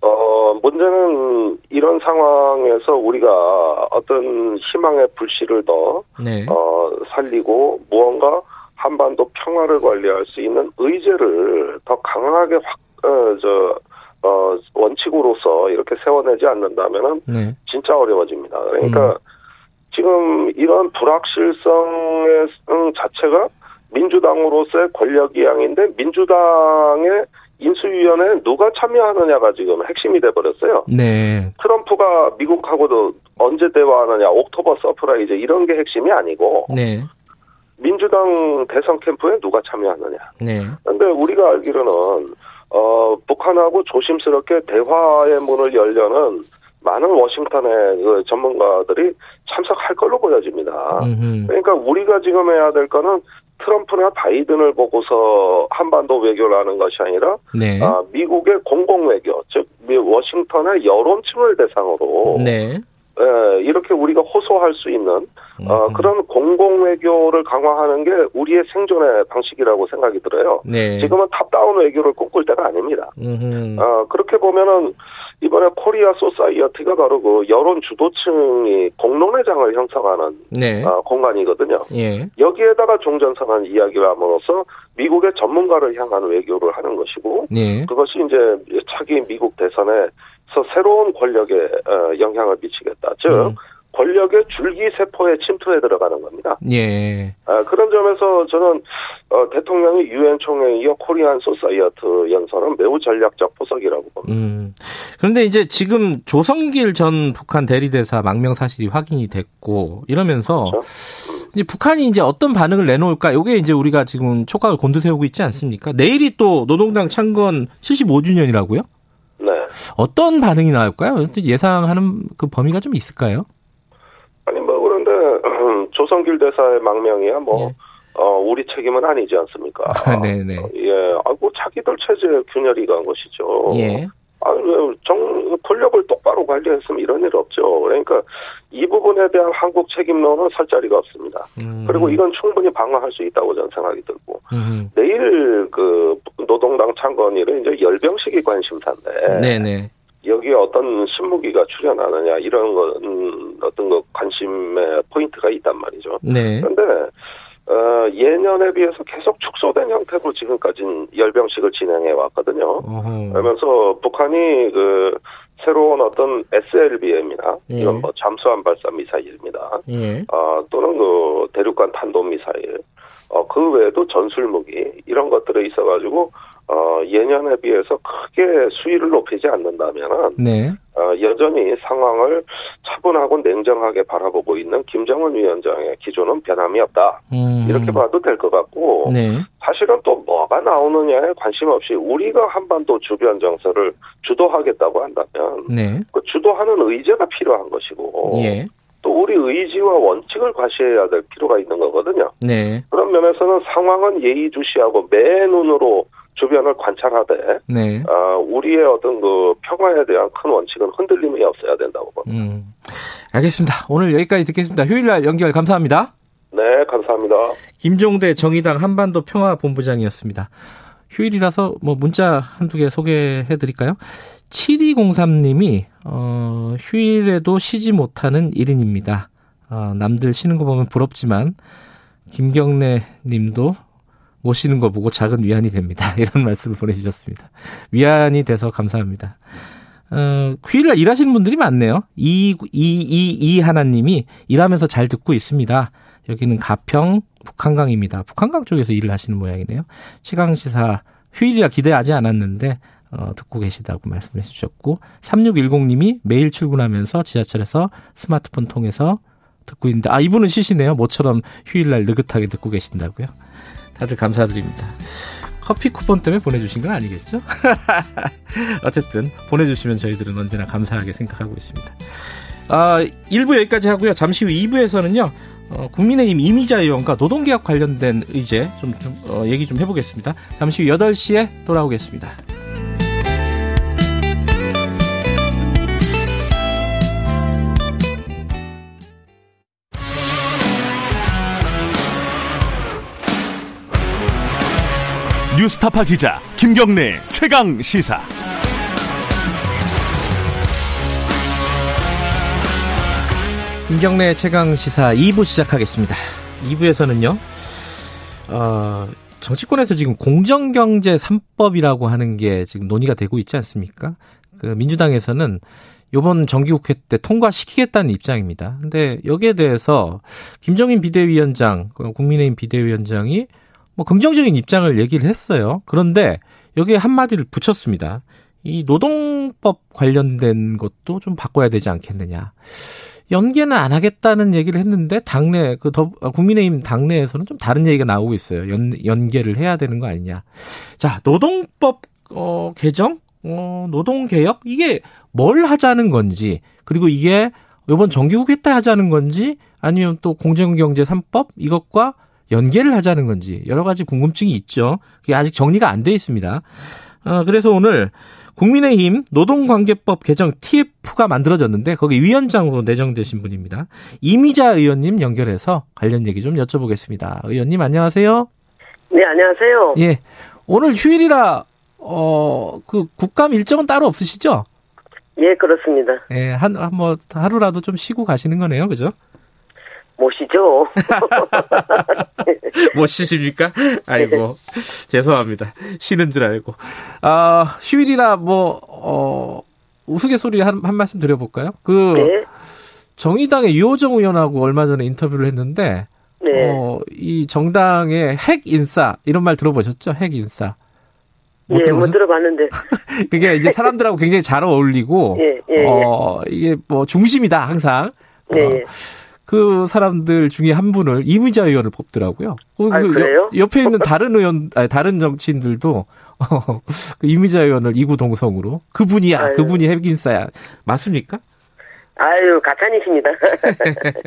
어, 문제는 이런 상황에서 우리가 어떤 희망의 불씨를 더, 네. 어, 살리고 무언가 한반도 평화를 관리할 수 있는 의제를 더 강하게 확, 어, 저, 어, 원칙으로서 이렇게 세워내지 않는다면은 네. 진짜 어려워집니다. 그러니까 지금 이런 불확실성의 음, 자체가 민주당으로서의 권력 이양인데 민주당의 인수위원회에 누가 참여하느냐가 지금 핵심이 돼버렸어요. 네. 트럼프가 미국하고도 언제 대화하느냐, October surprise 이런 게 핵심이 아니고 네. 민주당 대선 캠프에 누가 참여하느냐. 네. 근데 우리가 알기로는 어 북한하고 조심스럽게 대화의 문을 열려는 많은 워싱턴의 그 전문가들이 참석할 걸로 보여집니다. 음흠. 그러니까 우리가 지금 해야 될 거는 트럼프나 바이든을 보고서 한반도 외교를 하는 것이 아니라 네. 아, 미국의 공공 외교, 즉 미- 워싱턴의 여론층을 대상으로 네. 예, 이렇게 우리가 호소할 수 있는 어. 그런 공공 외교를 강화하는 게 우리의 생존의 방식이라고 생각이 들어요. 네. 지금은 top-down 외교를 꿈꿀 때가 아닙니다. 음흠. 어, 그렇게 보면은 이번에 Korea Society가 바로 그 여론 주도층이 공론회장을 형성하는 네. 어, 공간이거든요. 예. 여기에다가 종전선언 이야기를 함으로써 미국의 전문가를 향한 외교를 하는 것이고 네. 그것이 이제 차기 미국 대선에서 새로운 권력에 어, 영향을 미치겠다. 즉 음. 권력의 줄기 세포에 침투해 들어가는 겁니다. 예. 아, 그런 점에서 저는 어, 대통령이 유엔 총회에 이어 Korea Society 연설은 매우 전략적 포석이라고 봅니다. 음. 그런데 이제 지금 조성길 전 북한 대리대사 망명 사실이 확인이 됐고 이러면서 그렇죠. 이제 북한이 이제 어떤 반응을 내놓을까? 요게 이제 우리가 지금 촉각을 곤두세우고 있지 않습니까? 내일이 또 노동당 창건 75주년이라고요? 네. 어떤 반응이 나올까요? 예상하는 그 범위가 좀 있을까요? 아니 뭐 그런데 (clears throat) 조성길 대사의 망명이야 뭐 예. 어, 우리 책임은 아니지 않습니까? (laughs) 아, 네네. 예, 아이고 자기들 체제 균열이 간 것이죠. 예. 아, 정 권력을 똑바로 관리했으면 이런 일 없죠. 그러니까 이 부분에 대한 한국 책임론은 설 자리가 없습니다. 음. 그리고 이건 충분히 방어할 수 있다고 저는 생각이 들고 음. 내일 그 노동당 창건일은 이제 열병식이 관심사인데 네네. 여기에 어떤 신무기가 출연하느냐 이런 건 어떤 거 관심의 포인트가 있단 말이죠. 네. 그런데 어, 예년에 비해서 계속 축소된 형태로 지금까지 열병식을 진행해 왔거든요. 어허. 그러면서 북한이 그 새로운 어떤 SLBM이나 예. 이건 뭐 잠수함 발사 미사일입니다. 예. 어, 또는 그 대륙간 탄도 미사일, 어, 그 외에도 전술 무기 이런 것들이 있어가지고 어, 예년에 비해서 크게 수위를 높이지 않는다면은 네. 어, 여전히 상황을 차분하고 냉정하게 바라보고 있는 김정은 위원장의 기조는 변함이 없다. 음. 이렇게 봐도 될 것 같고 네. 사실은 또 뭐가 나오느냐에 관심 없이 우리가 한반도 주변 정서를 주도하겠다고 한다면 네. 그 주도하는 의제가 필요한 것이고 예. 또 우리 의지와 원칙을 과시해야 될 필요가 있는 거거든요. 네. 그런 면에서는 상황은 예의주시하고 매 눈으로 주변을 관찰하되 네. 아, 우리의 어떤 그 평화에 대한 큰 원칙은 흔들림이 없어야 된다고 봅니다. 음. 알겠습니다. 오늘 여기까지 듣겠습니다. 휴일 날 연결 감사합니다. 네, 감사합니다. 김종대 정의당 한반도 평화본부장이었습니다. 휴일이라서 뭐 문자 한두 개 소개해 드릴까요? 7203님이 어, 휴일에도 쉬지 못하는 1인입니다. 어, 남들 쉬는 거 보면 부럽지만 김경래 님도 못 쉬는 거 보고 작은 위안이 됩니다. (laughs) 이런 말씀을 보내주셨습니다. 위안이 돼서 감사합니다. 어, 휴일날 일하시는 분들이 많네요. 이, 이, 이, 이 하나님이 일하면서 잘 듣고 있습니다. 여기는 가평 북한강입니다. 북한강 쪽에서 일을 하시는 모양이네요. 최강시사 휴일이라 기대하지 않았는데, 어, 듣고 계시다고 말씀해 주셨고, 3610님이 매일 출근하면서 지하철에서 스마트폰 통해서 듣고 있는데, 아, 이분은 쉬시네요. 모처럼 휴일날 느긋하게 듣고 계신다고요. 다들 감사드립니다. 커피 쿠폰 때문에 보내주신 건 아니겠죠? (laughs) 어쨌든 보내주시면 저희들은 언제나 감사하게 생각하고 있습니다. 아, 1부 여기까지 하고요. 잠시 후 2부에서는요. 어, 국민의힘 이미자 의원과 노동개혁 관련된 의제 좀, 좀 어, 얘기 좀 해보겠습니다. 잠시 후 8시에 돌아오겠습니다. 뉴스타파 기자 김경래 최강 시사. 김경래 최강 시사 2부 시작하겠습니다. 2부에서는요, 어, 정치권에서 지금 공정경제 3법이라고 하는 게 지금 논의가 되고 있지 않습니까? 그 민주당에서는 요번 정기국회 때 통과시키겠다는 입장입니다. 근데 여기에 대해서 김정인 비대위원장, 그 국민의힘 비대위원장이 뭐 긍정적인 입장을 얘기를 했어요. 그런데 여기에 한마디를 붙였습니다. 이 노동법 관련된 것도 좀 바꿔야 되지 않겠느냐. 연계는 안 하겠다는 얘기를 했는데 당내 그 더, 국민의힘 당내에서는 좀 다른 얘기가 나오고 있어요. 연 연계를 해야 되는 거 아니냐. 자, 노동법 어 개정 어 노동 개혁 이게 뭘 하자는 건지 그리고 이게 이번 정기국회 때 하자는 건지 아니면 또 공정경제 3법 이것과 연계를 하자는 건지 여러 가지 궁금증이 있죠. 그게 아직 정리가 안 돼 있습니다. 어, 그래서 오늘 국민의힘 노동관계법 개정 TF가 만들어졌는데 거기 위원장으로 내정되신 분입니다. 이미자 의원님 연결해서 관련 얘기 좀 여쭤보겠습니다. 의원님 안녕하세요. 네, 안녕하세요. 예. 오늘 휴일이라 어, 그 국감 일정은 따로 없으시죠? 예, 그렇습니다. 예, 한, 한 뭐, 하루라도 좀 쉬고 가시는 거네요. 그죠? 모시죠. (laughs) 못 쉬십니까? 아이고, 죄송합니다. 쉬는 줄 알고. 아, 휴일이라 뭐, 어, 우스갯소리 한, 한 말씀 드려볼까요? 그, 네, 정의당의 유호정 의원하고 얼마 전에 인터뷰를 했는데, 네. 어, 이 정당의 핵 인싸, 이런 말 들어보셨죠? 핵 인싸. 예, 뭐 들어보셨- 들어봤는데. (laughs) 그게 이제 사람들하고 굉장히 잘 어울리고, (laughs) 예, 예, 어, 이게 뭐 중심이다, 항상. 어, 예, 예. 그 사람들 중에 한 분을 이미자 의원을 뽑더라고요. 그 아, 그래요? 옆, 에 있는 다른 의원, 아니, 다른 정치인들도 어, (laughs) 그 이미자 의원을 이구동성으로 그분이야, 아유. 그분이 핵인싸야. 맞습니까? 아유, 가찬이십니다.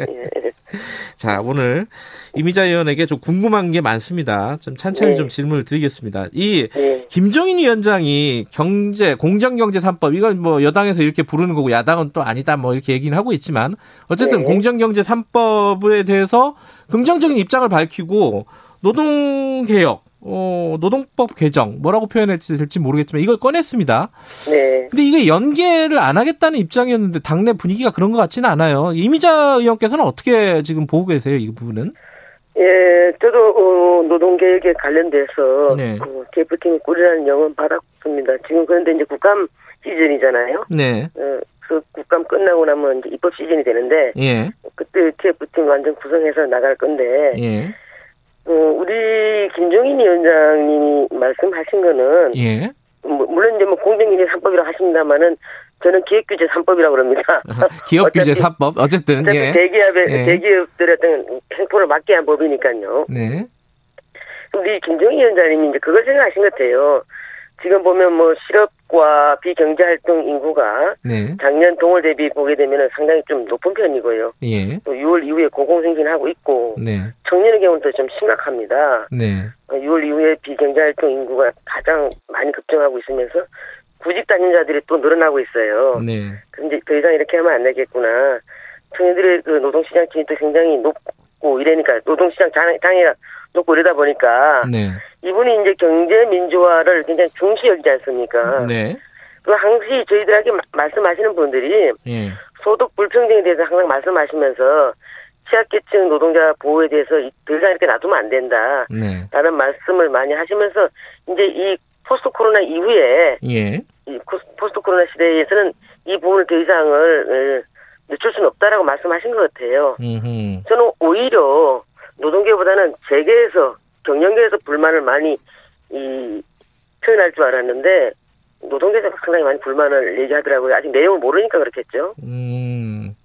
예. (laughs) (laughs) 자, 오늘 이미자 의원에게 좀 궁금한 게 많습니다. 좀 찬찬히 네. 좀 질문을 드리겠습니다. 이 예, 김종인 위원장이 경제 공정경제 3법 이건 뭐 여당에서 이렇게 부르는 거고 야당은 또 아니다 뭐 이렇게 얘기는 하고 있지만 어쨌든 네. 공정경제 3법에 대해서 긍정적인 입장을 밝히고 노동개혁 어, 노동법 개정 뭐라고 표현할지 될지 모르겠지만 이걸 꺼냈습니다. 네. 근데 이게 연계를 안 하겠다는 입장이었는데 당내 분위기가 그런 것 같지는 않아요. 이미자 의원께서는 어떻게 지금 보고 계세요 이 부분은? 예, 저도 어, 노동계획에 관련돼서 네. 어, TF팀 꾸리라는 영은 받았습니다. 지금 그런데 이제 국감 시즌이잖아요. 네. 어, 그 국감 끝나고 나면 이제 입법 시즌이 되는데 예. 그때 TF팀 완전 구성해서 나갈 건데 예. 어, 우리 김종인 위원장님이 말씀하신 거는 예. 뭐, 물론 이제 뭐 공정위제 3법이라고 하십니다만은 저는 기획규제 3법이라고 그럽니다. (laughs) 기업 규제 어차피- 사법 어쨌든 어차피 예. 대기업의 예. 대기업들의 어떤 행포를 막게 한 법이니까요. 네. 우리 김정희 위원장님이 이제 그걸 생각하신 것 같아요. 지금 보면 뭐 실업 과 비경제활동 인구가 네. 작년 동월 대비 보게 되면 상당히 좀 높은 편이고요. 예. 또 6월 이후에 고공생진하고 있고 네. 청년의 경우는 또 좀 심각합니다. 네. 어, 6월 이후에 비경제활동 인구가 가장 많이 급증하고 있으면서 구직 다닌자들이 또 늘어나고 있어요. 네. 근데 더 이상 이렇게 하면 안 되겠구나. 청년들의 그 노동시장 진입도 굉장히 높고 이러니까 노동시장 장- 장애가 높고 이러다 보니까 네. 이분이 이제 경제 민주화를 굉장히 중시 여기지 않습니까? 네. 그 항시 저희들에게 마- 말씀하시는 분들이 예. 소득 불평등에 대해서 항상 말씀하시면서 취약계층 노동자 보호에 대해서 이- 더 이상 이렇게 놔두면 안 된다. 네. 라는 말씀을 많이 하시면서 이제 이 post 코로나 이후에 예. 이 post 코로나 시대에서는 이 부분을 더 이상을 어, 늦출 수는 없다라고 말씀하신 것 같아요. 음. 저는 오히려 노동계보다는 재계에서 경영계에서 불만을 많이 이 표현할 줄 알았는데 노동계에서 상당히 많이 불만을 얘기하더라고요. 아직 내용을 모르니까 그렇겠죠. 음.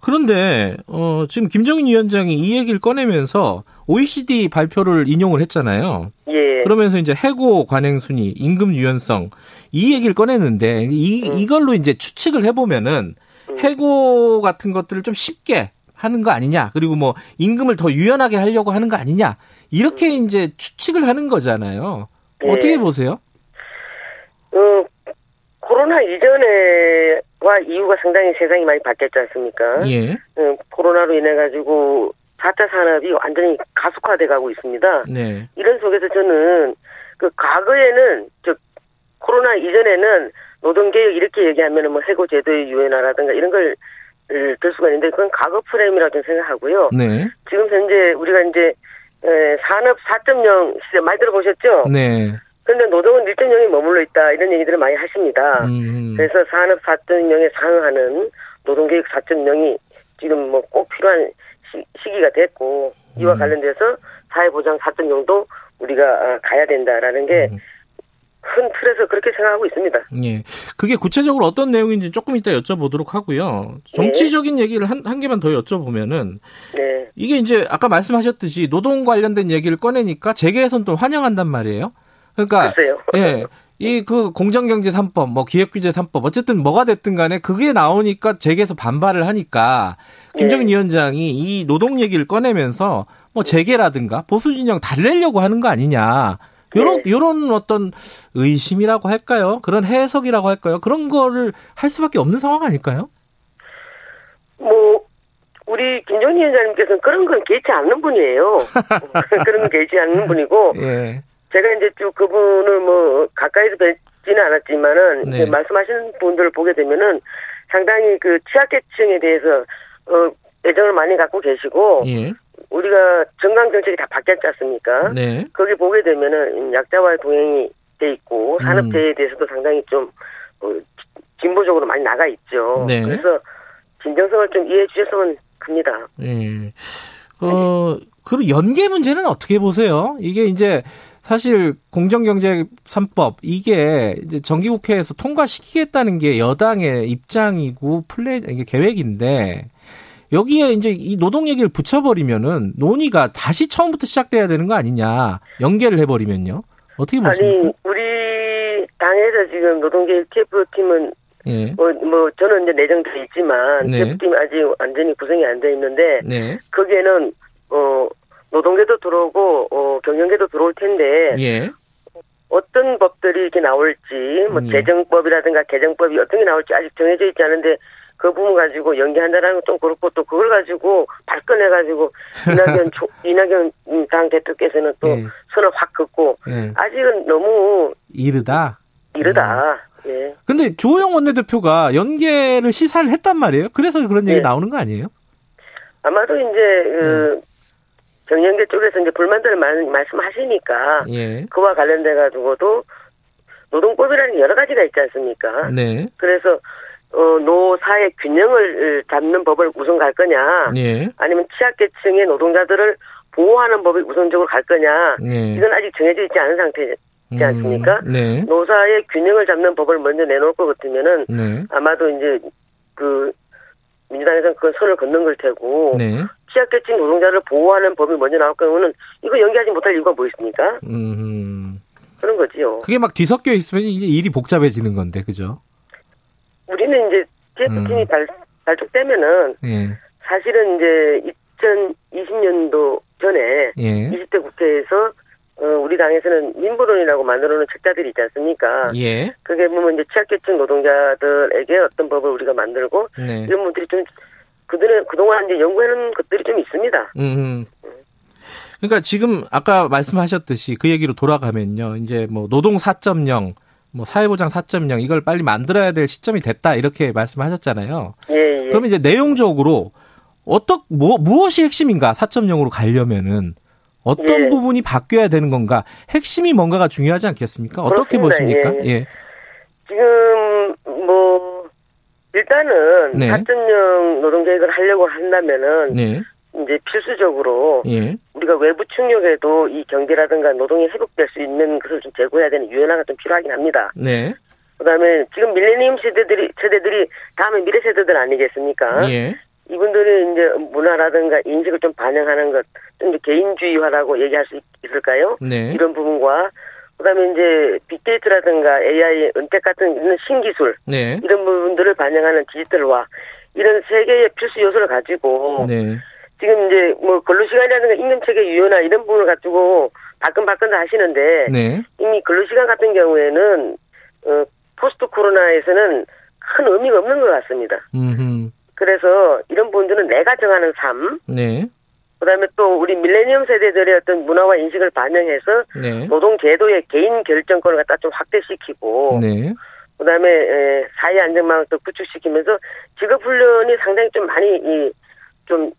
그런데 어 지금 김정인 위원장이 이 얘기를 꺼내면서 OECD 발표를 인용을 했잖아요. 예. 그러면서 이제 해고 관행 순위, 임금 유연성 이 얘기를 꺼냈는데 이 이걸로 이제 추측을 해보면은 해고 같은 것들을 좀 쉽게 하는 거 아니냐 그리고 뭐 임금을 더 유연하게 하려고 하는 거 아니냐 이렇게 이제 추측을 하는 거잖아요. 예. 어떻게 보세요? 어, 코로나 이전에와 이후가 상당히 세상이 많이 바뀌었지 않습니까? 예, 어, 코로나로 인해 가지고 4차 산업이 완전히 가속화돼 가고 있습니다. 네, 이런 속에서 저는 그 과거에는 즉 코로나 이전에는 노동개혁 이렇게 얘기하면은 뭐 해고 제도의 유연화라든가 이런 걸 을, 들 수가 있는데 그건 과거 프레임이라고 생각하고요. 네, 지금 현재 우리가 이제 에, 산업 4.0 시대 많이 들어보셨죠? 네, 그런데 노동은 1.0에 머물러 있다 이런 얘기들을 많이 하십니다. 음, 그래서 산업 4.0에 상응하는 노동개혁 4.0이 지금 뭐 꼭 필요한 시, 시기가 됐고 이와 음. 관련돼서 사회보장 4.0도 우리가 아, 가야 된다라는 게 음. 큰 틀에서 그렇게 생각하고 있습니다. 예. 그게 구체적으로 어떤 내용인지 조금 이따 여쭤보도록 하고요. 정치적인 얘기를 한, 한 개만 더 여쭤보면은 네, 이게 이제 아까 말씀하셨듯이 노동 관련된 얘기를 꺼내니까 재계에선 또 환영한단 말이에요. 그러니까 글쎄요. 예. 이 그 공정경제 3법, 뭐 기획규제 3법 어쨌든 뭐가 됐든 간에 그게 나오니까 재계에서 반발을 하니까 김정인 네. 위원장이 이 노동 얘기를 꺼내면서 뭐 재계라든가 보수 진영 달래려고 하는 거 아니냐. 요런 네. 요런 어떤 의심이라고 할까요? 그런 해석이라고 할까요? 그런 거를 할 수밖에 없는 상황 아닐까요? 뭐 우리 김종희 위원장님께서는 그런 건 개의치 않는 분이에요. (laughs) 그런 건 개의치 않는 분이고 예. 제가 이제 쭉 그분을 뭐 가까이서 뵙지는 않았지만은 네. 말씀하시는 분들을 보게 되면은 상당히 그 취약계층에 대해서 어 애정을 많이 갖고 계시고 예. 우리가 정강 정책이 다 바뀌었지 않습니까? 네. 거기 보게 되면은 약자와의 동행이 돼 있고 음. 산업재해에 대해서도 상당히 좀 어, 진보적으로 많이 나가 있죠. 네. 그래서 진정성을 좀 이해해 주셨으면 합니다. 예. 어, 그리고 연계 문제는 어떻게 보세요? 이게 이제 사실 공정경제 3법 이게 이제 정기국회에서 통과시키겠다는 게 여당의 입장이고 플레 이게 계획인데 여기에 이제 이 노동 얘기를 붙여버리면은 논의가 다시 처음부터 시작돼야 되는 거 아니냐 연계를 해버리면요 어떻게 보십니까? 아니 우리 당에서 지금 노동계 TF 팀은 예, 뭐, 뭐 저는 이제 내정돼 있지만 네. TF 팀 아직 완전히 구성이 안 돼 있는데 네, 거기에는 어 노동계도 들어오고 어 경영계도 들어올 텐데 예, 어떤 법들이 이렇게 나올지 뭐 음. 재정법이라든가 개정법이 어떤 게 나올지 아직 정해져 있지 않은데 그 부분 가지고 연기한다는 건 좀 그렇고 또 그걸 가지고 발끈해 가지고 (laughs) 이낙연 조- 이낙연 당 대표께서는 또 예. 손을 확 긋고 예. 아직은 너무 이르다. 이르다. 음. 예. 근데 주호영 원내대표가 연계를 시사를 했단 말이에요. 그래서 그런 얘기 네. 나오는 거 아니에요? 아마도 이제 그 경영계 쪽에서 이제 불만들을 많이 말씀하시니까 예. 그와 관련돼 가지고도 노동법이라는 게 여러 가지가 있지 않습니까? 네. 그래서 어, 노사의 균형을 잡는 법을 우선 갈 거냐, 예. 아니면 취약계층의 노동자들을 보호하는 법이 우선적으로 갈 거냐, 예. 이건 아직 정해져 있지 않은 상태지 않습니까? 음, 네. 노사의 균형을 잡는 법을 먼저 내놓을 것 같으면은 네. 아마도 이제 그 민주당에서는 그 선을 걷는 걸 테고 네. 취약계층 노동자를 보호하는 법이 먼저 나올 경우는 이거 연기하지 못할 이유가 뭐 있습니까? 음. 그런 거지요. 그게 막 뒤섞여 있으면 이제 일이 복잡해지는 건데, 그죠? 이제 TF팀이 음. 발, 발족되면은 예. 사실은 이제 2020년도 전에 예. 20대 국회에서 어, 우리 당에서는 민부론이라고 만들어놓은 책자들이 있지 않습니까? 예. 그게 보면 이제 취약계층 노동자들에게 어떤 법을 우리가 만들고 네. 이런 분들이 좀 그들은 그동안 이제 연구해놓은 것들이 좀 있습니다. 음. 그러니까 지금 아까 말씀하셨듯이 그 얘기로 돌아가면요. 이제 뭐 노동 4.0, 뭐 사회보장 4.0 이걸 빨리 만들어야 될 시점이 됐다 이렇게 말씀하셨잖아요. 예, 예. 그러면 이제 내용적으로 어떻 뭐 무엇이 핵심인가 4.0으로 가려면은 어떤 예. 부분이 바뀌어야 되는 건가? 핵심이 뭔가가 중요하지 않겠습니까? 어떻게 그렇습니다. 보십니까? 예, 예. 지금 뭐 일단은 네. 4.0 노동계획을 하려고 한다면은 네. 이제 필수적으로 예. 우리가 외부 충격에도 이 경제라든가 노동이 회복될 수 있는 것을 좀 제고해야 되는 유연화가 좀 필요하긴 합니다. 네. 그다음에 지금 밀레니엄 세대들이 세대들이 다음에 미래 세대들 아니겠습니까? 예. 이분들이 이제 문화라든가 인식을 좀 반영하는 것, 좀 개인주의화라고 얘기할 수 있- 있을까요? 네. 이런 부분과 그다음에 이제 빅데이터라든가 AI 은택 같은 이런 신기술 네. 이런 부분들을 반영하는 디지털화 이런 세 개의 필수 요소를 가지고 네. 지금 이제 뭐 근로시간이라든가 임금체계 유연화 이런 부분을 가지고 바끈바끈 다 하시는데 네. 이미 근로시간 같은 경우에는 어, 포스트 코로나에서는 큰 의미가 없는 것 같습니다. 음. 그래서 이런 부분들은 내가 정하는 삶, 네. 그다음에 또 우리 밀레니엄 세대들의 어떤 문화와 인식을 반영해서 네. 노동 제도의 개인 결정권을 갖다 좀 확대시키고 네. 그다음에 에, 사회 안정망을 또 구축시키면서 직업 훈련이 상당히 좀 많이 이좀좀 좀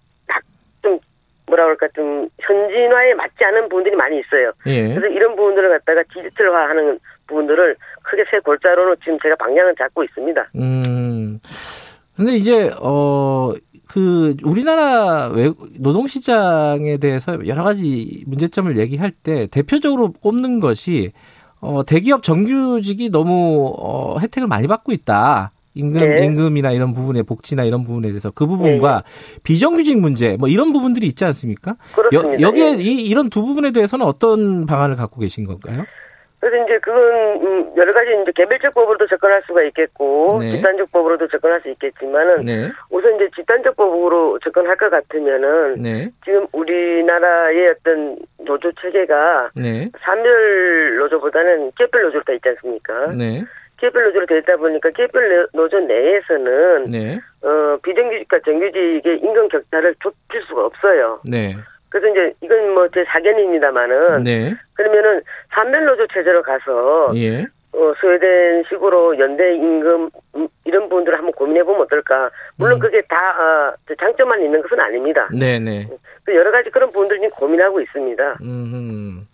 뭐라 그럴까 좀 현진화에 맞지 않은 부분들이 많이 있어요. 예. 그래서 이런 부분들을 갖다가 디지털화하는 부분들을 크게 세 골자로는 지금 제가 방향을 잡고 있습니다. 음. 근데 이제 어 그 우리나라 외 노동 시장에 대해서 여러 가지 문제점을 얘기할 때 대표적으로 꼽는 것이 어 대기업 정규직이 너무 어 혜택을 많이 받고 있다. 임금 네. 임금이나 이런 부분의 복지나 이런 부분에 대해서 그 부분과 비정규직 문제 뭐 이런 부분들이 있지 않습니까? 그렇습니다. 여, 기에 예. 이, 이런 두 부분에 대해서는 어떤 방안을 갖고 계신 건가요? 그래서 이제 그건 음, 여러 가지 이제 개별적 법으로도 접근할 수가 있겠고 네. 집단적 법으로도 접근할 수 있겠지만은 네. 우선 이제 집단적 법으로 접근할 것 같으면은 네. 지금 우리나라의 어떤 노조 체계가 네. 산별 노조보다는 노조로 돼 있지 않습니까? 네. 기업별 노조로 돼 있다 보니까 기업별 노조 내에서는 네. 어, 비정규직과 정규직의 임금 격차를 좁힐 수가 없어요. 네. 그래서 이제 이건 뭐 제 사견입니다만은 네. 그러면은 산별 노조 체제로 가서 예. 어, 스웨덴 식으로 연대 임금 음, 이런 부분들을 한번 고민해 보면 어떨까? 물론 음. 그게 다 어, 저 장점만 있는 것은 아닙니다. 네, 네. 그 여러 가지 그런 부분들을 지금 고민하고 있습니다. 음.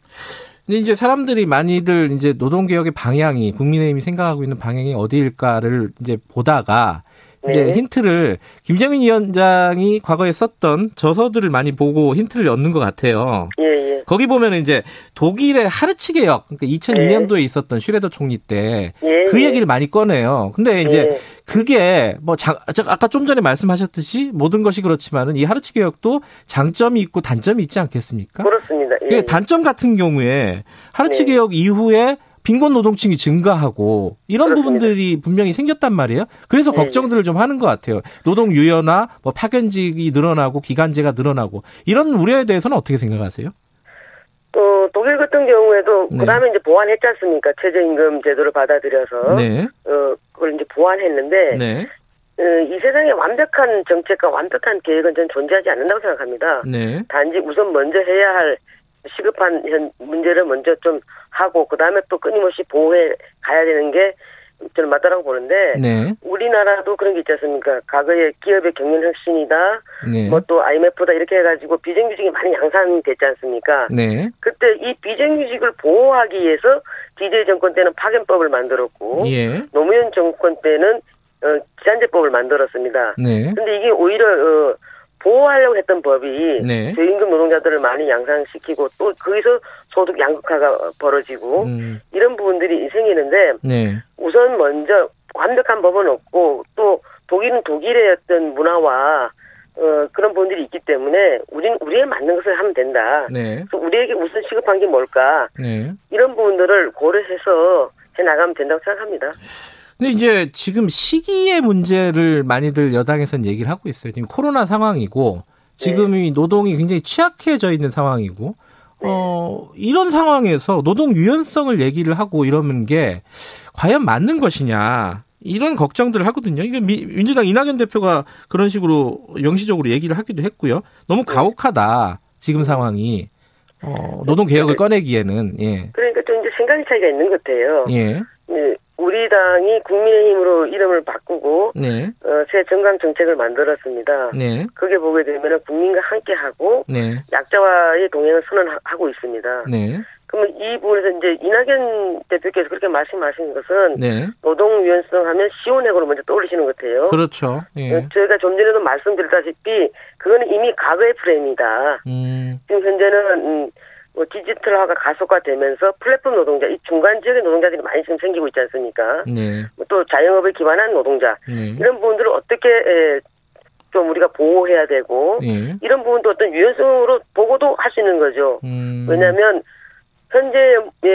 근데 이제 사람들이 많이들 이제 노동개혁의 방향이 국민의힘이 생각하고 있는 방향이 어디일까를 이제 보다가 이제 네. 힌트를 김정인 위원장이 과거에 썼던 저서들을 많이 보고 힌트를 얻는 것 같아요. 예, 예. 거기 보면 이제 독일의 하르츠 개혁, 그러니까 2002년도에 있었던 슈레더 총리 때 예, 그 예. 얘기를 많이 꺼내요. 근데 이제 예. 그게 뭐 장, 저 아까 좀 전에 말씀하셨듯이 모든 것이 그렇지만은 이 하르츠 개혁도 장점이 있고 단점이 있지 않겠습니까? 그렇습니다. 예, 그 예. 단점 같은 경우에 하르츠 네. 개혁 이후에 빈곤 노동층이 증가하고 이런 그렇습니다. 부분들이 분명히 생겼단 말이에요. 그래서 네, 걱정들을 좀 하는 것 같아요. 노동 유연화, 뭐 파견직이 늘어나고 기간제가 늘어나고 이런 우려에 대해서는 어떻게 생각하세요? 또 독일 같은 경우에도 네. 그다음에 이제 보완했지 않습니까? 최저임금 제도를 받아들여서 네, 어 그걸 이제 보완했는데 네, 어, 이 세상에 완벽한 정책과 완벽한 계획은 저는 존재하지 않는다고 생각합니다. 네, 단지 우선 먼저 해야 할 시급한 현 문제를 먼저 좀 하고 그 다음에 또 끊임없이 보호해 가야 되는 게 저는 맞다라고 보는데 네. 우리나라도 그런 게 있지 않습니까? 과거에 기업의 경영 혁신이다, 네. 뭐또 IMF다 이렇게 해가지고 비정규직이 많이 양산됐지 않습니까? 네. 그때 이 비정규직을 보호하기 위해서 DJ 정권 때는 파견법을 만들었고 예. 노무현 정권 때는 어, 기산제법을 만들었습니다. 네. 근데 이게 오히려 어, 보호하려고 했던 법이 네. 저임금 노동자들을 많이 양산시키고 또 거기서 소득 양극화가 벌어지고 음. 이런 부분들이 생기는데 네. 우선 먼저 완벽한 법은 없고 또 독일은 독일의 어떤 문화와 어, 그런 부분들이 있기 때문에 우리는 우리에 맞는 것을 하면 된다. 네. 그래서 우리에게 우선 시급한 게 뭘까? 네. 이런 부분들을 고려해서 해 나가면 된다고 생각합니다. 근데 이제 지금 시기의 문제를 많이들 여당에서는 얘기를 하고 있어요. 지금 코로나 상황이고 지금 이 노동이 굉장히 취약해져 있는 상황이고 어 이런 상황에서 노동 유연성을 얘기를 하고 이러는 게 과연 맞는 것이냐 이런 걱정들을 하거든요. 이게 미- 민주당 이낙연 대표가 그런 식으로 영시적으로 얘기를 하기도 했고요. 너무 가혹하다 지금 상황이 어, 노동 개혁을 꺼내기에는 예 그러니까 좀 이제 생각의 차이가 있는 것 같아요. 예. 네, 우리 당이 국민의힘으로 이름을 바꾸고 네, 어, 새 정강 정책을 만들었습니다. 네, 거기에 보게 되면 국민과 함께하고 네, 약자와의 동행을 선언하고 있습니다. 네, 그러면 이 부분에서 이제 이낙연 대표께서 그렇게 말씀하신 것은 네. 노동 유연성 하면 시온핵으로 먼저 떠올리시는 것 같아요. 그렇죠. 예. 어, 저희가 좀 전에도 말씀드렸다시피 그거는 이미 과거의 프레임이다. 음, 지금 현재는 음, 뭐 디지털화가 가속화되면서 플랫폼 노동자, 이 중간 지역의 노동자들이 많이 지금 생기고 있지 않습니까? 네, 뭐또 자영업에 기반한 노동자 네, 이런 부분들을 어떻게 에, 좀 우리가 보호해야 되고 예. 이런 부분도 어떤 유연성으로 보고도 할 수 있는 거죠. 음, 왜냐하면 현재 예,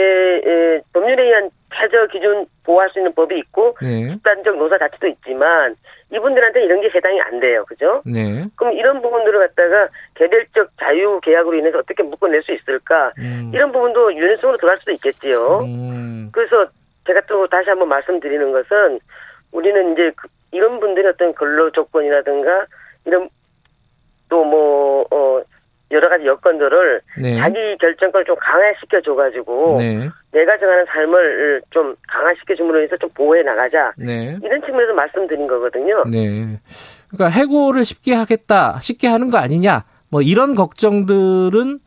예, 법률에 의한 최저 기준 보호할 수 있는 법이 있고 네, 집단적 노사 자체도 있지만 이분들한테 이런 게 해당이 안 돼요, 그죠? 네, 그럼 이런 부분들을 갖다가 개별적 자유 계약으로 인해서 어떻게 묶어낼 수 있을까? 음, 이런 부분도 유연성으로 들어갈 수도 있겠지요. 음, 그래서 제가 또 다시 한번 말씀드리는 것은 우리는 이제 그- 이런 분들의 어떤 근로 조건이라든가 이런 또뭐 어, 여러 가지 여건들을 네, 자기 결정권을 좀 강화시켜 줘가지고 네, 내가 정하는 삶을 좀 강화시켜 줌으로 해서 좀 보호해 나가자 네, 이런 측면에서 말씀드린 거거든요. 네. 그러니까 해고를 쉽게 하겠다, 쉽게 하는 거 아니냐, 뭐 이런 걱정들은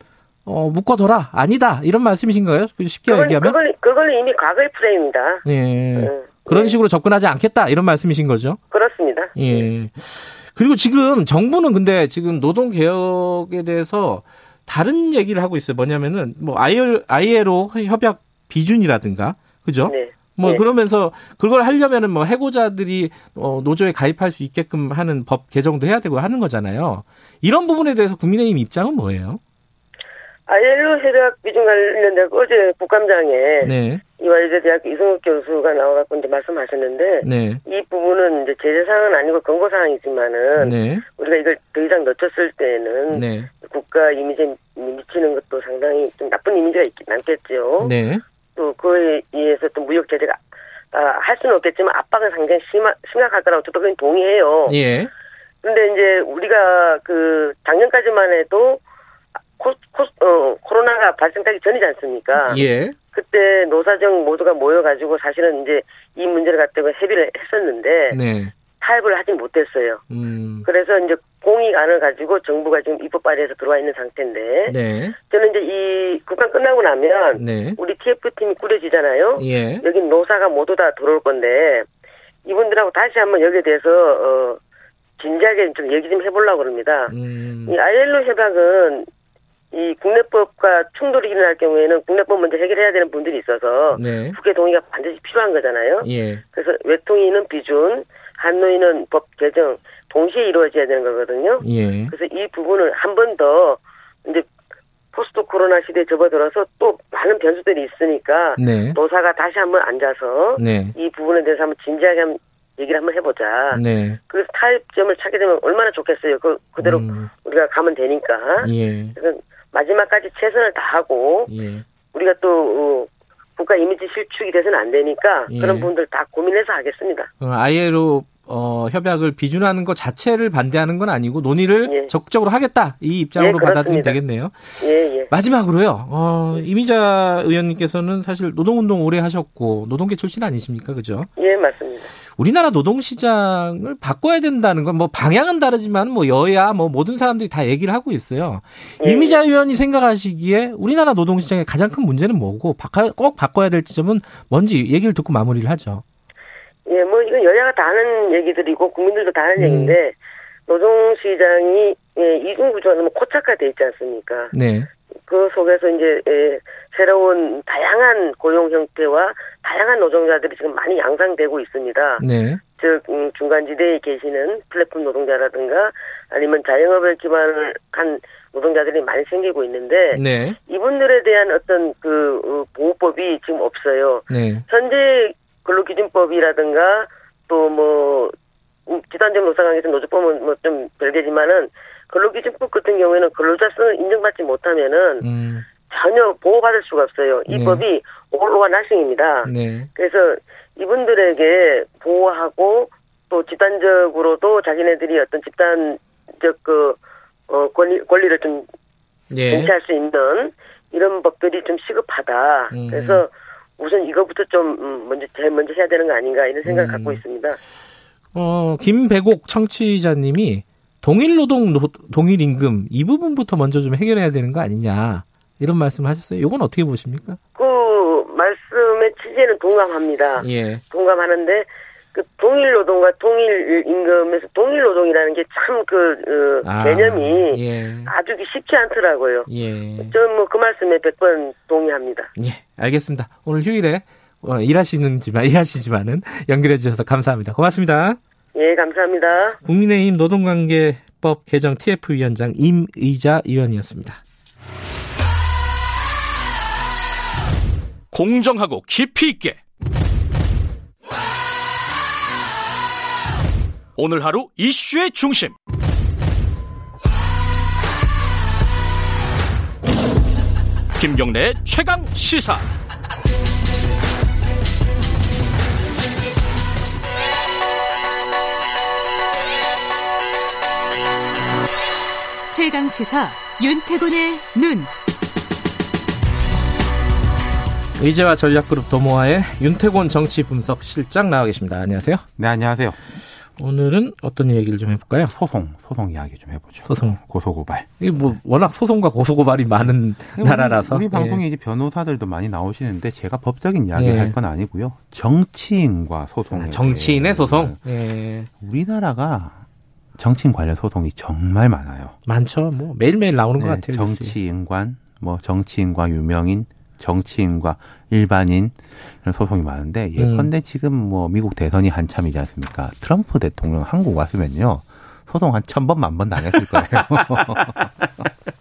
어, 묶어둬라, 아니다 이런 말씀이신가요? 쉽게 그건, 얘기하면? 그건, 그건 이미 과거의 프레임이다. 예. 음, 그런 네, 식으로 접근하지 않겠다 이런 말씀이신 거죠? 그렇습니다. 예. 그리고 지금 정부는 근데 지금 노동 개혁에 대해서 다른 얘기를 하고 있어요. 뭐냐면은 뭐 ILO 협약 비준이라든가 그죠? 네. 뭐 네. 그러면서 그걸 하려면은 뭐 해고자들이 어, 노조에 가입할 수 있게끔 하는 법 개정도 해야 되고 하는 거잖아요. 이런 부분에 대해서 국민의힘 입장은 뭐예요? 아일로 협약 비중 관련된 어제 국감장에 네, 이화여대 대학교 이승욱 교수가 나와갖고 이제 말씀하셨는데 네, 이 부분은 이제 제재 사항은 아니고 권고 사항이지만은 네, 우리가 이걸 더 이상 늦췄을 때는 네, 국가 이미지에 미치는 것도 상당히 좀 나쁜 이미지가 있, 남겠죠. 네, 또 그에 의해서 또 무역 제재가 아, 할 수는 없겠지만 압박은 상당히 심하, 심각할 거라고. 저도 그건 동의해요. 예, 근데 이제 우리가 그 작년까지만 해도 코, 코, 어, 코로나가 발생하기 전이지 않습니까? 예, 그때 노사정 모두가 모여가지고 사실은 이제 이 문제를 갖다가 협의를 했었는데 네, 타협을 하지 못했어요. 음, 그래서 이제 공익안을 가지고 정부가 지금 입법 발의해서 들어와 있는 상태인데 네, 저는 이제 이 국감 끝나고 나면 네, 우리 TF팀이 꾸려지잖아요. 예, 여기 노사가 모두 다 들어올 건데 이분들하고 다시 한번 여기에 대해서 어 진지하게 좀 얘기 좀 해보려고 합니다. 음, 이 ILO 협약은 이 국내법과 충돌이 일어날 경우에는 국내법 먼저 해결해야 되는 분들이 있어서 네, 국회 동의가 반드시 필요한 거잖아요. 예, 그래서 외통위는 비준, 한노위는 법 개정 동시에 이루어져야 되는 거거든요. 예, 그래서 이 부분을 한 번 더 이제 포스트 코로나 시대에 접어들어서 또 많은 변수들이 있으니까 네, 노사가 다시 한번 앉아서 네, 이 부분에 대해서 한번 진지하게 한번 얘기를 한번 해보자. 네, 그래서 타협점을 찾게 되면 얼마나 좋겠어요. 그 그대로 음, 우리가 가면 되니까. 예, 그래서 마지막까지 최선을 다하고 예, 우리가 또 어, 국가 이미지 실축이 돼서는 안 되니까 예. 그런 부분들 다 고민해서 하겠습니다. 어, ILO 어, 협약을 비준하는 것 자체를 반대하는 건 아니고 논의를 예. 적극적으로 하겠다 이 입장으로 예, 받아들이면. 되겠네요. 예, 예. 마지막으로요. 어, 이미자 의원님께서는 사실 노동운동 오래 하셨고 노동계 출신 아니십니까, 그죠? 예, 맞습니다. 우리나라 노동시장을 바꿔야 된다는 건 뭐 방향은 다르지만 뭐 여야 뭐 모든 사람들이 다 얘기를 하고 있어요. 예. 이미자 의원이 생각하시기에 우리나라 노동시장의 가장 큰 문제는 뭐고 바꿔- 꼭 바꿔야 될 지점은 뭔지 얘기를 듣고 마무리를 하죠. 예, 뭐 이건 여야가 다 하는 얘기들이고 국민들도 다 하는 음. 얘기인데 노동시장이 예, 이중 구조가 너무 고착화돼 있지 않습니까? 네. 그 속에서 이제 예, 새로운 다양한 고용 형태와 다양한 노동자들이 지금 많이 양상되고 있습니다. 네. 즉 음, 중간지대에 계시는 플랫폼 노동자라든가 아니면 자영업을 기반을 한 노동자들이 많이 생기고 있는데 네. 이분들에 대한 어떤 그 어, 보호법이 지금 없어요. 네. 현재 근로기준법이라든가 또뭐 음, 집단적 노사관계에서 노조법은 뭐 좀 별개지만은 근로기준법 같은 경우에는 근로자성을 인정받지 못하면은 음. 전혀 보호받을 수가 없어요. 이 네. 법이 올로와 나싱입니다. 네. 그래서 이분들에게 보호하고 또 집단적으로도 자기네들이 어떤 집단적 그 어, 권리 권리를 좀 예. 쟁취할 수 있는 이런 법들이 좀 시급하다. 음. 그래서 우선 이거부터 좀 음, 먼저 제일 먼저 해야 되는 거 아닌가 이런 생각을 음. 갖고 있습니다. 어, 김배곡 청취자님이 동일 노동 노- 동일 임금 이 부분부터 먼저 좀 해결해야 되는 거 아니냐 이런 말씀 하셨어요. 이건 어떻게 보십니까? 그 말씀의 취지에는 동감합니다. 예. 동감하는데 그 동일 노동과 동일 임금에서 동일 노동이라는 게 참그 아, 개념이 예. 아주 쉽지 않더라고요. 예. 저는 뭐 그 말씀에 100번 동의합니다. 예. 알겠습니다. 오늘 휴일에 어, 일하시는지만 (laughs) 일하시지만은 연결해 주셔서 감사합니다. 고맙습니다. 예, 감사합니다. 국민의힘 노동관계법 개정 TF 위원장 임의자 의원이었습니다. 공정하고 깊이 있게 오늘 하루 이슈의 중심 김경래의 최강 시사 최강 시사 윤태곤의 눈. 의제와 전략그룹 도모아의 윤태곤 정치 분석 실장 나와 계십니다. 안녕하세요. 네, 안녕하세요. 오늘은 어떤 얘기를 좀 해볼까요? 소송, 소송 이야기 좀 해보죠. 소송. 고소고발. 이게 뭐 워낙 소송과 고소고발이 많은 나라라서 우리, 우리 예. 방송에 이제 변호사들도 많이 나오시는데 제가 법적인 이야기 예. 할건 아니고요. 정치인과 소송. 아, 정치인의 소송. 예. 우리나라가 정치인 관련 소송이 정말 많아요. 많죠. 뭐 매일매일 나오는 것 네, 같아요. 뉴스에. 정치인관, 뭐 정치인과 유명인, 정치인과 일반인 이런 소송이 많은데 예컨대 지금 뭐 미국 대선이 한참이지 않습니까? 트럼프 대통령 한국 왔으면요. 소송 한 천 번, 만 번 당했을 거예요. (laughs)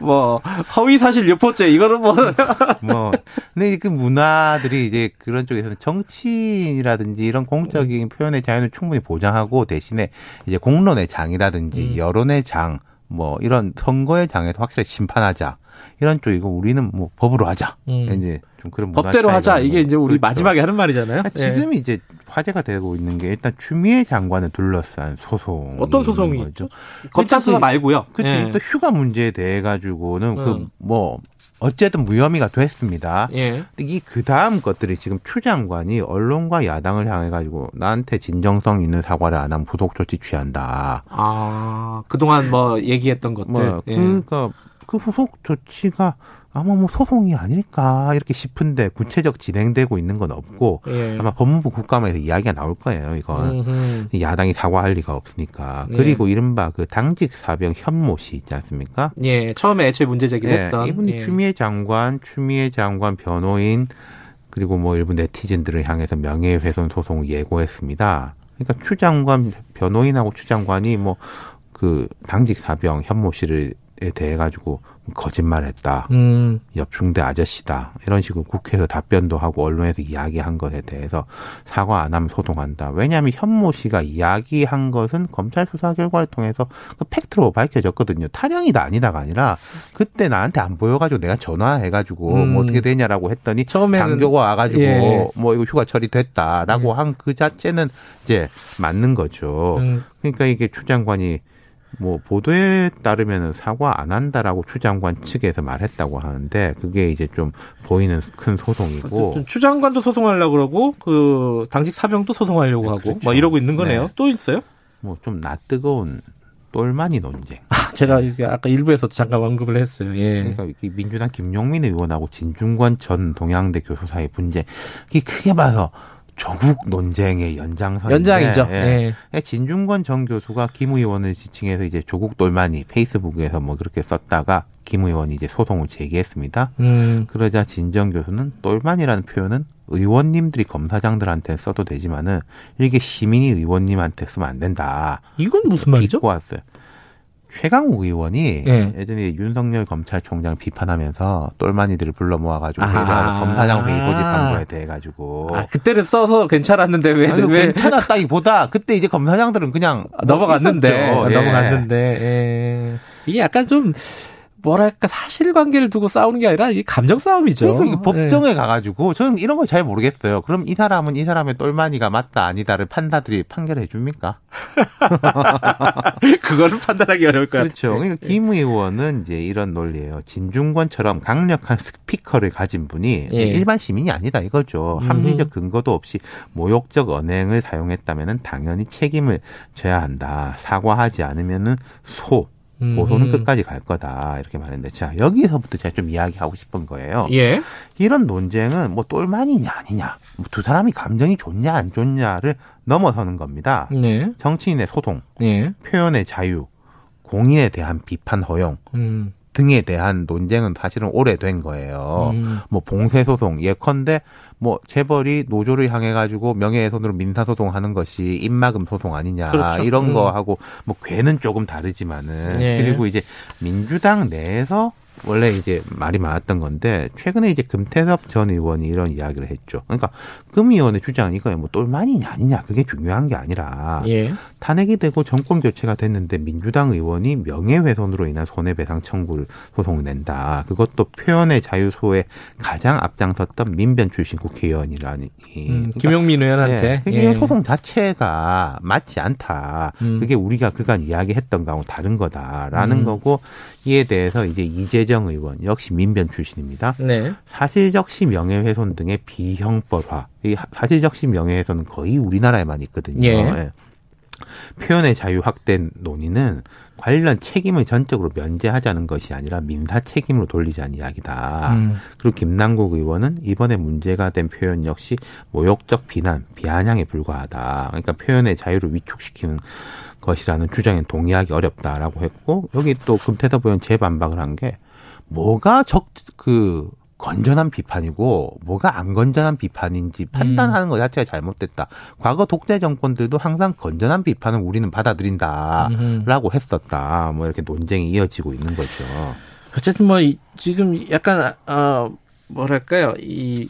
뭐 허위 사실 유포죄 이거는 뭐 (laughs) 뭐, 근데 그 문화들이 이제 그런 쪽에서는 정치인이라든지 이런 공적인 표현의 자유는 충분히 보장하고 대신에 이제 공론의 장이라든지 음. 여론의 장, 뭐 이런 선거의 장에서 확실히 심판하자. 이런 쪽이고 우리는 뭐 법으로 하자. 음. 이제 좀 그런 법대로 하자 이게 거. 이제 우리 그렇죠. 마지막에 하는 말이잖아요. 아, 예. 지금 이제 화제가 되고 있는 게 일단 추미애 장관을 둘러싼 소송. 어떤 소송이. 있죠? 검찰 수사 그- 말고요. 그때 예. 또 휴가 문제에 대해 가지고는 음. 그뭐 어쨌든 무혐의가 됐습니다. 예. 이그 다음 것들이 지금 추 장관이 언론과 야당을 향해 가지고 나한테 진정성 있는 사과를 안 하면 부속 조치 취한다. 아 그동안 뭐 얘기했던 것들. 뭐 예. 그러니까 그 후속 조치가 아마 뭐 소송이 아닐까 이렇게 싶은데 구체적 진행되고 있는 건 없고 예. 아마 법무부 국감에서 이야기가 나올 거예요. 이건 음흠. 야당이 사과할 리가 없으니까. 네. 그리고 이른바 그 당직 사병 현모 씨 있지 않습니까? 예, 처음에 애초에 문제 제기했던 네, 이분이 예. 추미애 장관, 추미애 장관 변호인 그리고 뭐 일부 네티즌들을 향해서 명예훼손 소송을 예고했습니다. 그러니까 추 장관 변호인하고 추 장관이 뭐 그 당직 사병 현모 씨를 대해 가지고 거짓말했다. 음. 옆중대 아저씨다. 이런 식으로 국회에서 답변도 하고 언론에서 이야기한 것에 대해서 사과 안 하면 소송한다. 왜냐하면 현모 씨가 이야기한 것은 검찰 수사 결과를 통해서 그 팩트로 밝혀졌거든요. 타령이다 아니다가 아니라 그때 나한테 안 보여가지고 내가 전화해가지고 음. 뭐 어떻게 되냐라고 했더니 처음에는 장교가 와가지고 예. 뭐 이거 휴가 처리됐다라고 예. 한그 자체는 이제 맞는 거죠. 음. 그러니까 이게 추 장관이 뭐 보도에 따르면 사과 안 한다라고 추 장관 측에서 말했다고 하는데 그게 이제 좀 보이는 큰 소송이고 추 장관도 소송하려고 그러고 그 당직 사병도 소송하려고 네, 하고 그렇죠. 뭐 이러고 있는 거네요. 네. 또 있어요? 뭐 좀 낯뜨거운 똘마니 논쟁. 제가 이게 아까 일부에서도 잠깐 언급을 했어요. 예. 그러니까 이 민주당 김용민 의원하고 진중권 전 동양대 교수 사이 분쟁. 이게 크게 봐서 조국 논쟁의 연장선인데 연장이죠. 예. 예. 진중권 전 교수가 김 의원을 지칭해서 이제 조국 똘마니 페이스북에서 뭐 그렇게 썼다가 김 의원이 이제 소송을 제기했습니다. 음. 그러자 진정 교수는 똘만이라는 표현은 의원님들이 검사장들한테 써도 되지만은 이게 시민이 의원님한테 쓰면 안 된다. 이건 무슨 말이죠? 왔어요. 최강욱 의원이 예. 예전에 윤석열 검찰총장 비판하면서 똘마니들을 불러 모아가지고 아. 검사장 회의 소집한 거에 대해 가지고 아, 그때는 써서 괜찮았는데 왜, 아니, 왜 괜찮았다기보다 그때 이제 검사장들은 그냥 아, 넘어갔는데. 아, 예. 넘어갔는데 예. 이게 약간 좀 뭐랄까 사실관계를 두고 싸우는 게 아니라 이게 감정 싸움이죠. 그러니까 이게 예. 법정에 가가지고 저는 이런 걸 잘 모르겠어요. 그럼 이 사람은 이 사람의 똘마니가 맞다 아니다를 판사들이 판결해 줍니까? (laughs) 그거를 판단하기 어려울 것 그렇죠. 같아요. 그러니까 김 의원은 이제 이런 논리예요. 진중권처럼 강력한 스피커를 가진 분이 예. 일반 시민이 아니다 이거죠. 음. 합리적 근거도 없이 모욕적 언행을 사용했다면은 당연히 책임을 져야 한다. 사과하지 않으면은 소 고소는 음. 끝까지 갈 거다 이렇게 말했는데 자 여기서부터 제가 좀 이야기하고 싶은 거예요. 예. 이런 논쟁은 뭐 똘만이냐 아니냐 뭐 두 사람이 감정이 좋냐 안 좋냐를 넘어서는 겁니다. 네. 정치인의 소송, 예. 표현의 자유, 공인에 대한 비판 허용 음. 등에 대한 논쟁은 사실은 오래된 거예요. 음. 뭐 봉쇄 소송 예컨대 뭐 재벌이 노조를 향해 가지고 명예훼손으로 민사 소송 하는 것이 입막음 소송 아니냐 그렇죠. 이런 음. 거 하고 뭐 괴는 조금 다르지만은 예. 그리고 이제 민주당 내에서 원래 이제 말이 많았던 건데 최근에 이제 금태섭 전 의원이 이런 이야기를 했죠. 그러니까 금 의원의 주장은 이거예요. 뭐 똘만이냐 아니냐 그게 중요한 게 아니라 예. 탄핵이 되고 정권 교체가 됐는데 민주당 의원이 명예훼손으로 인한 손해배상 청구를 소송을 낸다. 그것도 표현의 자유소에 가장 앞장섰던 민변 출신 국회의원이라니. 음, 김용민 의원한테. 네, 예. 소송 자체가 맞지 않다. 음. 그게 우리가 그간 이야기했던 거하고 다른 거다라는 음. 거고 이에 대해서 이제 이재정 의원 역시 민변 출신입니다. 네. 사실적시 명예훼손 등의 비형벌화. 이 사실적시 명예훼손은 거의 우리나라에만 있거든요. 예. 표현의 자유 확대 논의는 관련 책임을 전적으로 면제하자는 것이 아니라 민사 책임으로 돌리자는 이야기다. 음. 그리고 김남국 의원은 이번에 문제가 된 표현 역시 모욕적 비난, 비아냥에 불과하다. 그러니까 표현의 자유를 위축시키는 것이라는 주장에 동의하기 어렵다라고 했고 여기 또 금태섭 의원 재반박을 한 게 뭐가 적 그 건전한 비판이고 뭐가 안 건전한 비판인지 판단하는 것 자체가 잘못됐다. 과거 독재 정권들도 항상 건전한 비판을 우리는 받아들인다라고 음흠. 했었다. 뭐 이렇게 논쟁이 이어지고 있는 거죠. 어쨌든 뭐 이- 지금 약간 어 뭐랄까요 이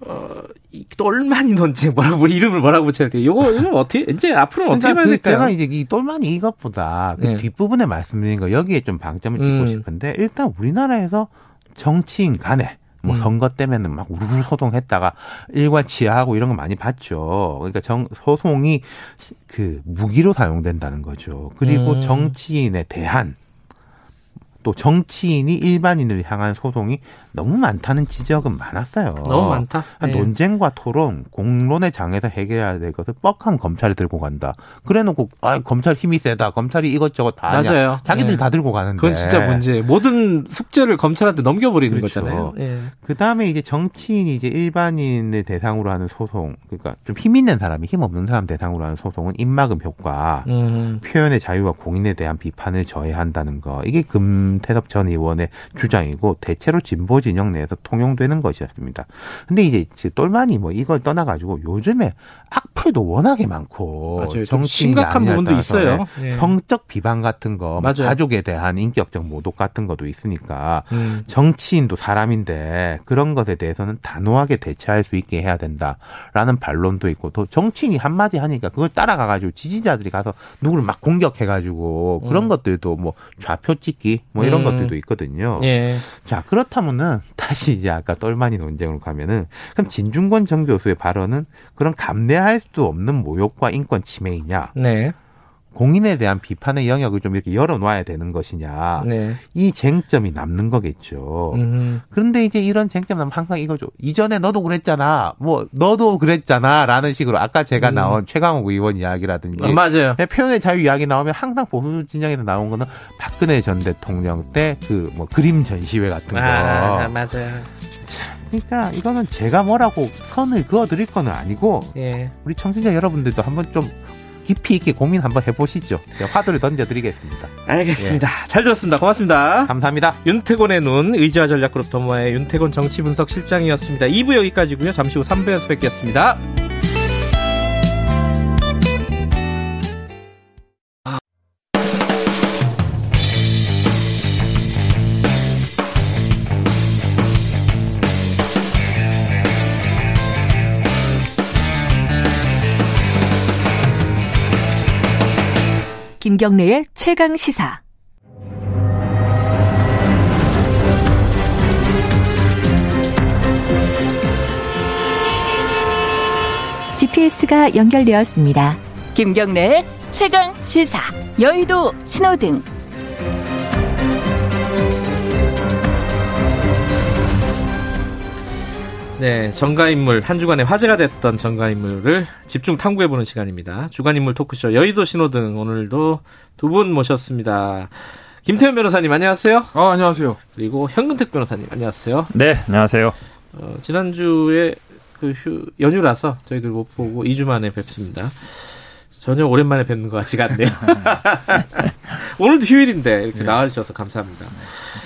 어, 이 똘마니 논쟁 뭐라고 뭐 이름을 뭐라고 붙여야 돼요? 요거 이거 어떻게 이제 앞으로는 어떻게 그러니까 봐야 그 될까요? 제가 이제 이 똘마니 이것보다 그 네. 뒷부분에 말씀드린 거 여기에 좀 방점을 찍고 음. 싶은데 일단 우리나라에서 정치인 간에 뭐 음. 선거 때면은 막 우르르 소송했다가 일과치하하고 이런 거 많이 봤죠. 그러니까 정 소송이 시- 그 무기로 사용된다는 거죠. 그리고 음. 정치인에 대한 또 정치인이 일반인을 향한 소송이 너무 많다는 지적은 많았어요. 너무 많다. 한 네. 논쟁과 토론, 공론의 장에서 해결해야 될 것을 뻑한 검찰이 들고 간다. 그래놓고 아 검찰 힘이 세다. 검찰이 이것저것 다. 맞아요. 자기들 네. 다 들고 가는데. 그건 진짜 문제. 모든 숙제를 검찰한테 넘겨버리는 그렇죠. 거잖아요. 예. 그 다음에 이제 정치인이 이제 일반인을 대상으로 하는 소송, 그러니까 좀 힘 있는 사람이 힘 없는 사람 대상으로 하는 소송은 입막음 효과, 음. 표현의 자유와 공인에 대한 비판을 저해한다는 거. 이게 금태섭 전 의원의 주장이고 대체로 진보 진영 내에서 통용되는 것이었습니다. 근데 이제 똘마니 뭐 이걸 떠나가지고 요즘에 악플 부채도 워낙에 많고 심각한 부분도 있어요. 예. 성적 비방 같은 거, 뭐 맞아요. 가족에 대한 인격적 모독 같은 것도 있으니까 음. 정치인도 사람인데 그런 것에 대해서는 단호하게 대처할 수 있게 해야 된다라는 반론도 있고 또 정치인이 한마디 하니까 그걸 따라가가지고 지지자들이 가서 누구를 막 공격해가지고 그런 음. 것들도 뭐 좌표 찍기 뭐 이런 음. 것들도 있거든요. 예. 자 그렇다면은 다시 이제 아까 똘마니 논쟁으로 가면은 그럼 진중권 전 교수의 발언은 그런 감내할 수 없는 모욕과 인권 침해이냐? 네. 공인에 대한 비판의 영역을 좀 이렇게 열어놔야 되는 것이냐? 네. 이 쟁점이 남는 거겠죠. 음. 그런데 이제 이런 쟁점 나면 항상 이거죠. 이전에 너도 그랬잖아. 뭐 너도 그랬잖아. 라는 식으로 아까 제가 음. 나온 최강욱 의원 이야기라든지 어, 맞아요. 네, 표현의 자유 이야기 나오면 항상 보수 진영에서 나온 거는 박근혜 전 대통령 때 그 뭐 그림 전시회 같은 거. 아, 맞아요. 그러니까 이거는 제가 뭐라고 선을 그어 드릴 건 아니고 예. 우리 청취자 여러분들도 한번 좀 깊이 있게 고민 한번 해보시죠. 화두를 던져드리겠습니다. 알겠습니다. 잘 들었습니다. 고맙습니다. 감사합니다. 윤태곤의 눈 의지와 전략그룹 더모아의 윤태곤 정치분석 실장이었습니다. 2부 여기까지고요. 잠시 후 3부에서 뵙겠습니다. 김경래의 최강 시사. GPS가 연결되었습니다. 김경래의 최강 시사. 여의도 신호등. 네, 정가인물 한 주간에 화제가 됐던 정가인물을 집중 탐구해보는 시간입니다. 주간인물 토크쇼 여의도 신호등 오늘도 두 분 모셨습니다. 김태현 변호사님 안녕하세요. 아, 안녕하세요. 그리고 현근택 변호사님 안녕하세요. 네, 안녕하세요. 어, 지난주에 그 휴, 연휴라서 저희들 못 보고 2주 만에 뵙습니다. 전혀 오랜만에 뵙는 것 같지가 않네요. (laughs) (laughs) 오늘도 휴일인데 이렇게 예. 나와주셔서 감사합니다.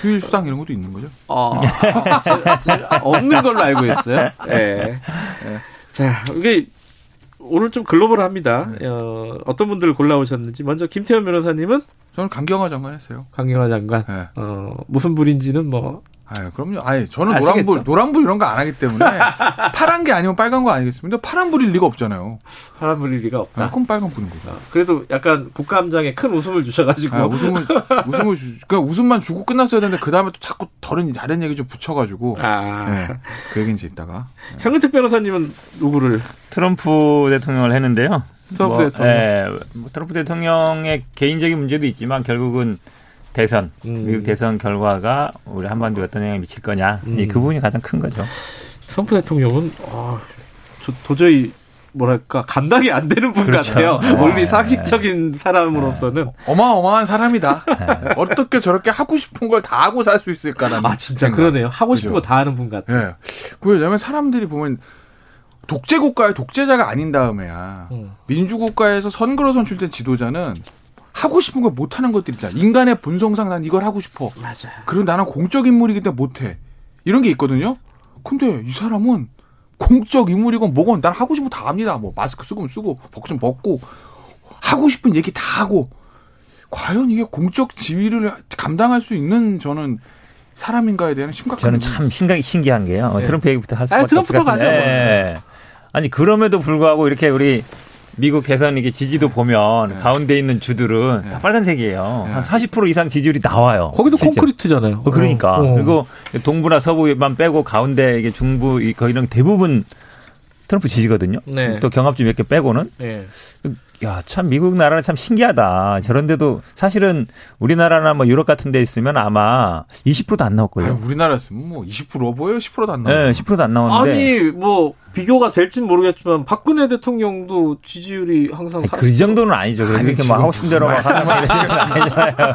휴일 수당 이런 것도 있는 거죠? 어, 제가, 제가 없는 걸로 알고 있어요. 예. 자, 이게 오늘 좀 글로벌합니다. 어, 어떤 분들을 골라오셨는지 먼저 김태현 변호사님은 저는 강경화 장관 했어요. 강경화 장관. 네. 어, 무슨 불인지는 뭐 아, 그럼요. 아니, 저는 아시겠죠? 노란불, 노란불 이런 거 안 하기 때문에 (laughs) 파란 게 아니면 빨간 거 아니겠습니까? 파란불일 리가 없잖아요. 파란 불일 리가 없다. 아, 그럼 빨간불인 거죠. 어, 그래도 약간 국감장에 큰 웃음을 주셔가지고 아, 웃음을, (laughs) 웃음을, 주, 그냥 웃음만 주고 끝났어야 되는데, 그 다음에 또 자꾸 다른, 다른 얘기 좀 붙여가지고. 아, 네, 그 얘기 이제 있다가. 현근택 변호사님은 누구를 트럼프 대통령을 했는데요. 트럼프 뭐, 대통령. 예, 뭐 트럼프 대통령의 개인적인 문제도 있지만 결국은 대선, 음. 미국 대선 결과가 우리 한반도에 어떤 영향을 미칠 거냐. 음. 이그 부분이 가장 큰 거죠. 트럼프 대통령은 어, 저 도저히 뭐랄까 감당이 안 되는 분 그렇죠. 같아요. 네. 원리 상식적인 사람으로서는 어마어마한 사람이다. (laughs) 어떻게 저렇게 하고 싶은 걸 다 하고 살 수 있을까라는. 아 진짜 생각. 그러네요. 하고 싶은 그죠. 거다 하는 분 같아요. 예. 그 왜냐면 사람들이 보면 독재 국가의 독재자가 아닌 다음에야 음. 민주국가에서 선거로 선출된 지도자는 하고 싶은 걸 못하는 것들 있잖아. 인간의 본성상 난 이걸 하고 싶어. 맞아. 그리고 나는 공적 인물이기 때문에 못해. 이런 게 있거든요. 근데 이 사람은 공적 인물이건 뭐건 난 하고 싶은 거 다 합니다. 뭐 마스크 쓰고 쓰고 복좀 벗고 하고 싶은 얘기 다 하고 과연 이게 공적 지위를 감당할 수 있는 저는 사람인가에 대한 심각한 저는. 참 신기한, 신기한 게요. 네. 트럼프 얘기부터 할 수밖에 없을 것. 가죠, 뭐. 예. 아니 그럼에도 불구하고 이렇게 우리 미국 대선 이게 지지도 보면 네. 가운데 있는 주들은 네. 다 빨간색이에요. 네. 한40% 이상 지지율이 나와요. 거기도 실제. 콘크리트잖아요. 어, 그러니까 어. 그리고 동부나 서부만 빼고 가운데 이게 중부 이 거기는 대부분 트럼프 지지거든요. 네. 또 경합주 몇 개 빼고는 예. 야참 미국 나라는 참 신기하다. 저런데도 사실은 우리나라나 뭐 유럽 같은 데 있으면 아마 20%도 안 나올 걸요. 우리나라였으면 뭐 20% 보여요? 10%도 안 네, 나와요. 10%도 안 나오는데 아니 뭐 비교가 될진 모르겠지만 박근혜 대통령도 지지율이 항상 사- 그 정도는 아니죠. 아니, 이렇게 막 하고 싶은 대로 막.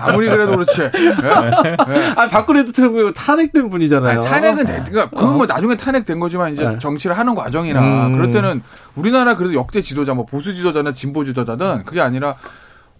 아무리 그래도 그렇지. 예? 예. (laughs) 아니 박근혜 대통령 탄핵된 분이잖아요. 아니, 탄핵은 돼. 그러니까 그건 뭐 나중에 탄핵된 거지만 이제 네. 정치를 하는 과정이나 음. 그럴 때는 우리나라 그래도 역대 지도자 뭐 보수 지도자나 진보 지도자든 그게 아니라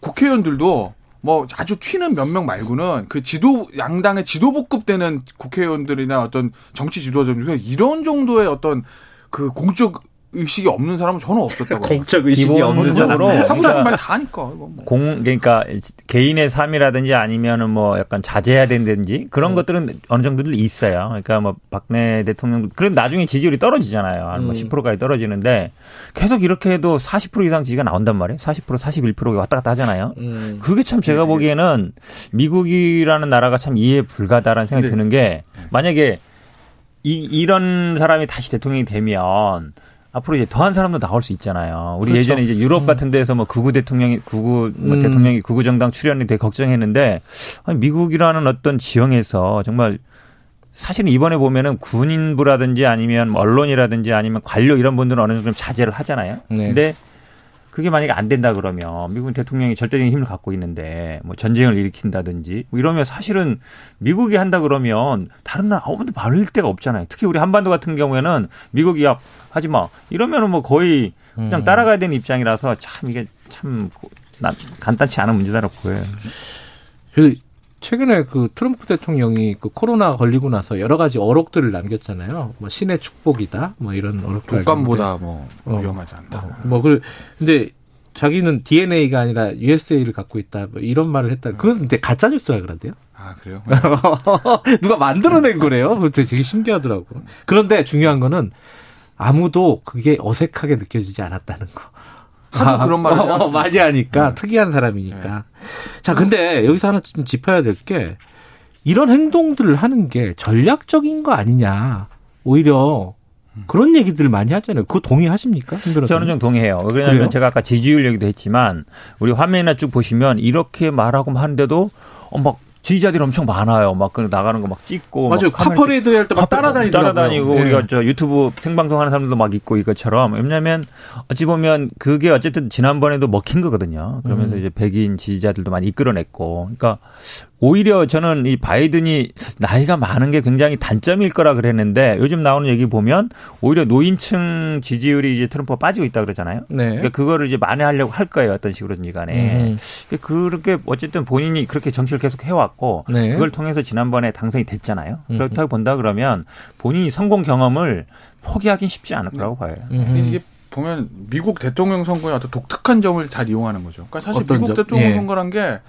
국회의원들도 뭐 아주 튀는 몇 명 말고는 그 지도 양당의 지도부급 되는 국회의원들이나 어떤 정치 지도자 중에 이런 정도의 어떤 그 공적 의식이 없는 사람은 저는 없었다고. (laughs) 공적 의식이 없는 사람. 기본적으로 하고 싶은 그러니까 말다 하니까. 뭐. 공 그러니까 개인의 삶이라든지 아니면은 뭐 약간 자제해야 된다든지 그런 것들은 어느 정도는 있어요. 그러니까 뭐 박내 대통령 그런 나중에 지지율이 떨어지잖아요. 한 뭐 10%까지 떨어지는데 계속 이렇게 해도 40% 이상 지지가 나온단 말이에요. 40% 41%가 왔다 갔다 하잖아요. 음. 그게 참 제가 보기에는 미국이라는 나라가 참 이해 불가다라는 생각이 네. 드는 게 만약에 이, 이런 사람이 다시 대통령이 되면 앞으로 이제 더한 사람도 나올 수 있잖아요. 우리 그렇죠. 예전에 이제 유럽 같은 데서 뭐 극우 대통령이 극우 뭐 음. 대통령이 극우 정당 출연이 되게 걱정했는데 아니, 미국이라는 어떤 지형에서 정말 사실은 이번에 보면은 군인부라든지 아니면 뭐 언론이라든지 아니면 관료 이런 분들은 어느 정도 좀 자제를 하잖아요. 네. 근데 그게 만약에 안 된다 그러면 미국 대통령이 절대적인 힘을 갖고 있는데 뭐 전쟁을 일으킨다든지 뭐 이러면 사실은 미국이 한다 그러면 다른 나라 아무도 말릴 데가 없잖아요. 특히 우리 한반도 같은 경우에는 미국이 야 하지 마 이러면은 뭐 거의 그냥 음. 따라가야 되는 입장이라서 참 이게 참 난- 간단치 않은 문제다라고 보여요. 그 최근에 그 트럼프 대통령이 그 코로나 걸리고 나서 여러 가지 어록들을 남겼잖아요. 뭐 신의 축복이다. 뭐 이런 어록들. 독감보다 뭐 어. 위험하지 않다. 뭐그 근데 자기는 DNA가 아니라 USA를 갖고 있다. 뭐 이런 말을 했다. 그건 근데 가짜 뉴스라 그러대요. 아 그래요? (laughs) 누가 만들어낸 거래요. 그거 되게 신기하더라고. 그런데 중요한 거는 아무도 그게 어색하게 느껴지지 않았다는 거. 하도 그런 말을 어. 많이 하니까 특이한 사람이니까. 자, 근데 여기서 하나 좀 짚어야 될 게 이런 행동들을 하는 게 전략적인 거 아니냐. 오히려 그런 얘기들을 많이 하잖아요. 그거 동의하십니까? 힘들어서. 저는 좀 동의해요. 왜냐하면 그래요? 제가 아까 지지율 얘기도 했지만 우리 화면이나 쭉 보시면 이렇게 말하고 하는데도 어, 막 지지자들이 엄청 많아요. 막 그 나가는 거 막 찍고 맞아요. 카퍼레이드 할 때 막 따라다니더라고요. 따라다니고 예. 우리가 저 유튜브 생방송 하는 사람들도 막 있고 이것처럼 왜냐하면 어찌 보면 그게 어쨌든 지난번에도 먹힌 거거든요. 그러면서 음. 이제 백인 지지자들도 많이 이끌어냈고 그러니까 오히려 저는 이 바이든이 나이가 많은 게 굉장히 단점일 거라 그랬는데 요즘 나오는 얘기 보면 오히려 노인층 지지율이 이제 트럼프가 빠지고 있다 그러잖아요. 네. 그러니까 그거를 이제 만회하려고 할 거예요. 어떤 식으로든 간에. 음. 그렇게 어쨌든 본인이 그렇게 정치를 계속 해왔고 네. 그걸 통해서 지난번에 당선이 됐잖아요. 음. 그렇다고 본다 그러면 본인이 성공 경험을 포기하긴 쉽지 않을 거라고 봐요. 음. 이게 보면 미국 대통령 선거의 어떤 독특한 점을 잘 이용하는 거죠. 그러니까 사실 미국 점? 대통령 예. 선거란 게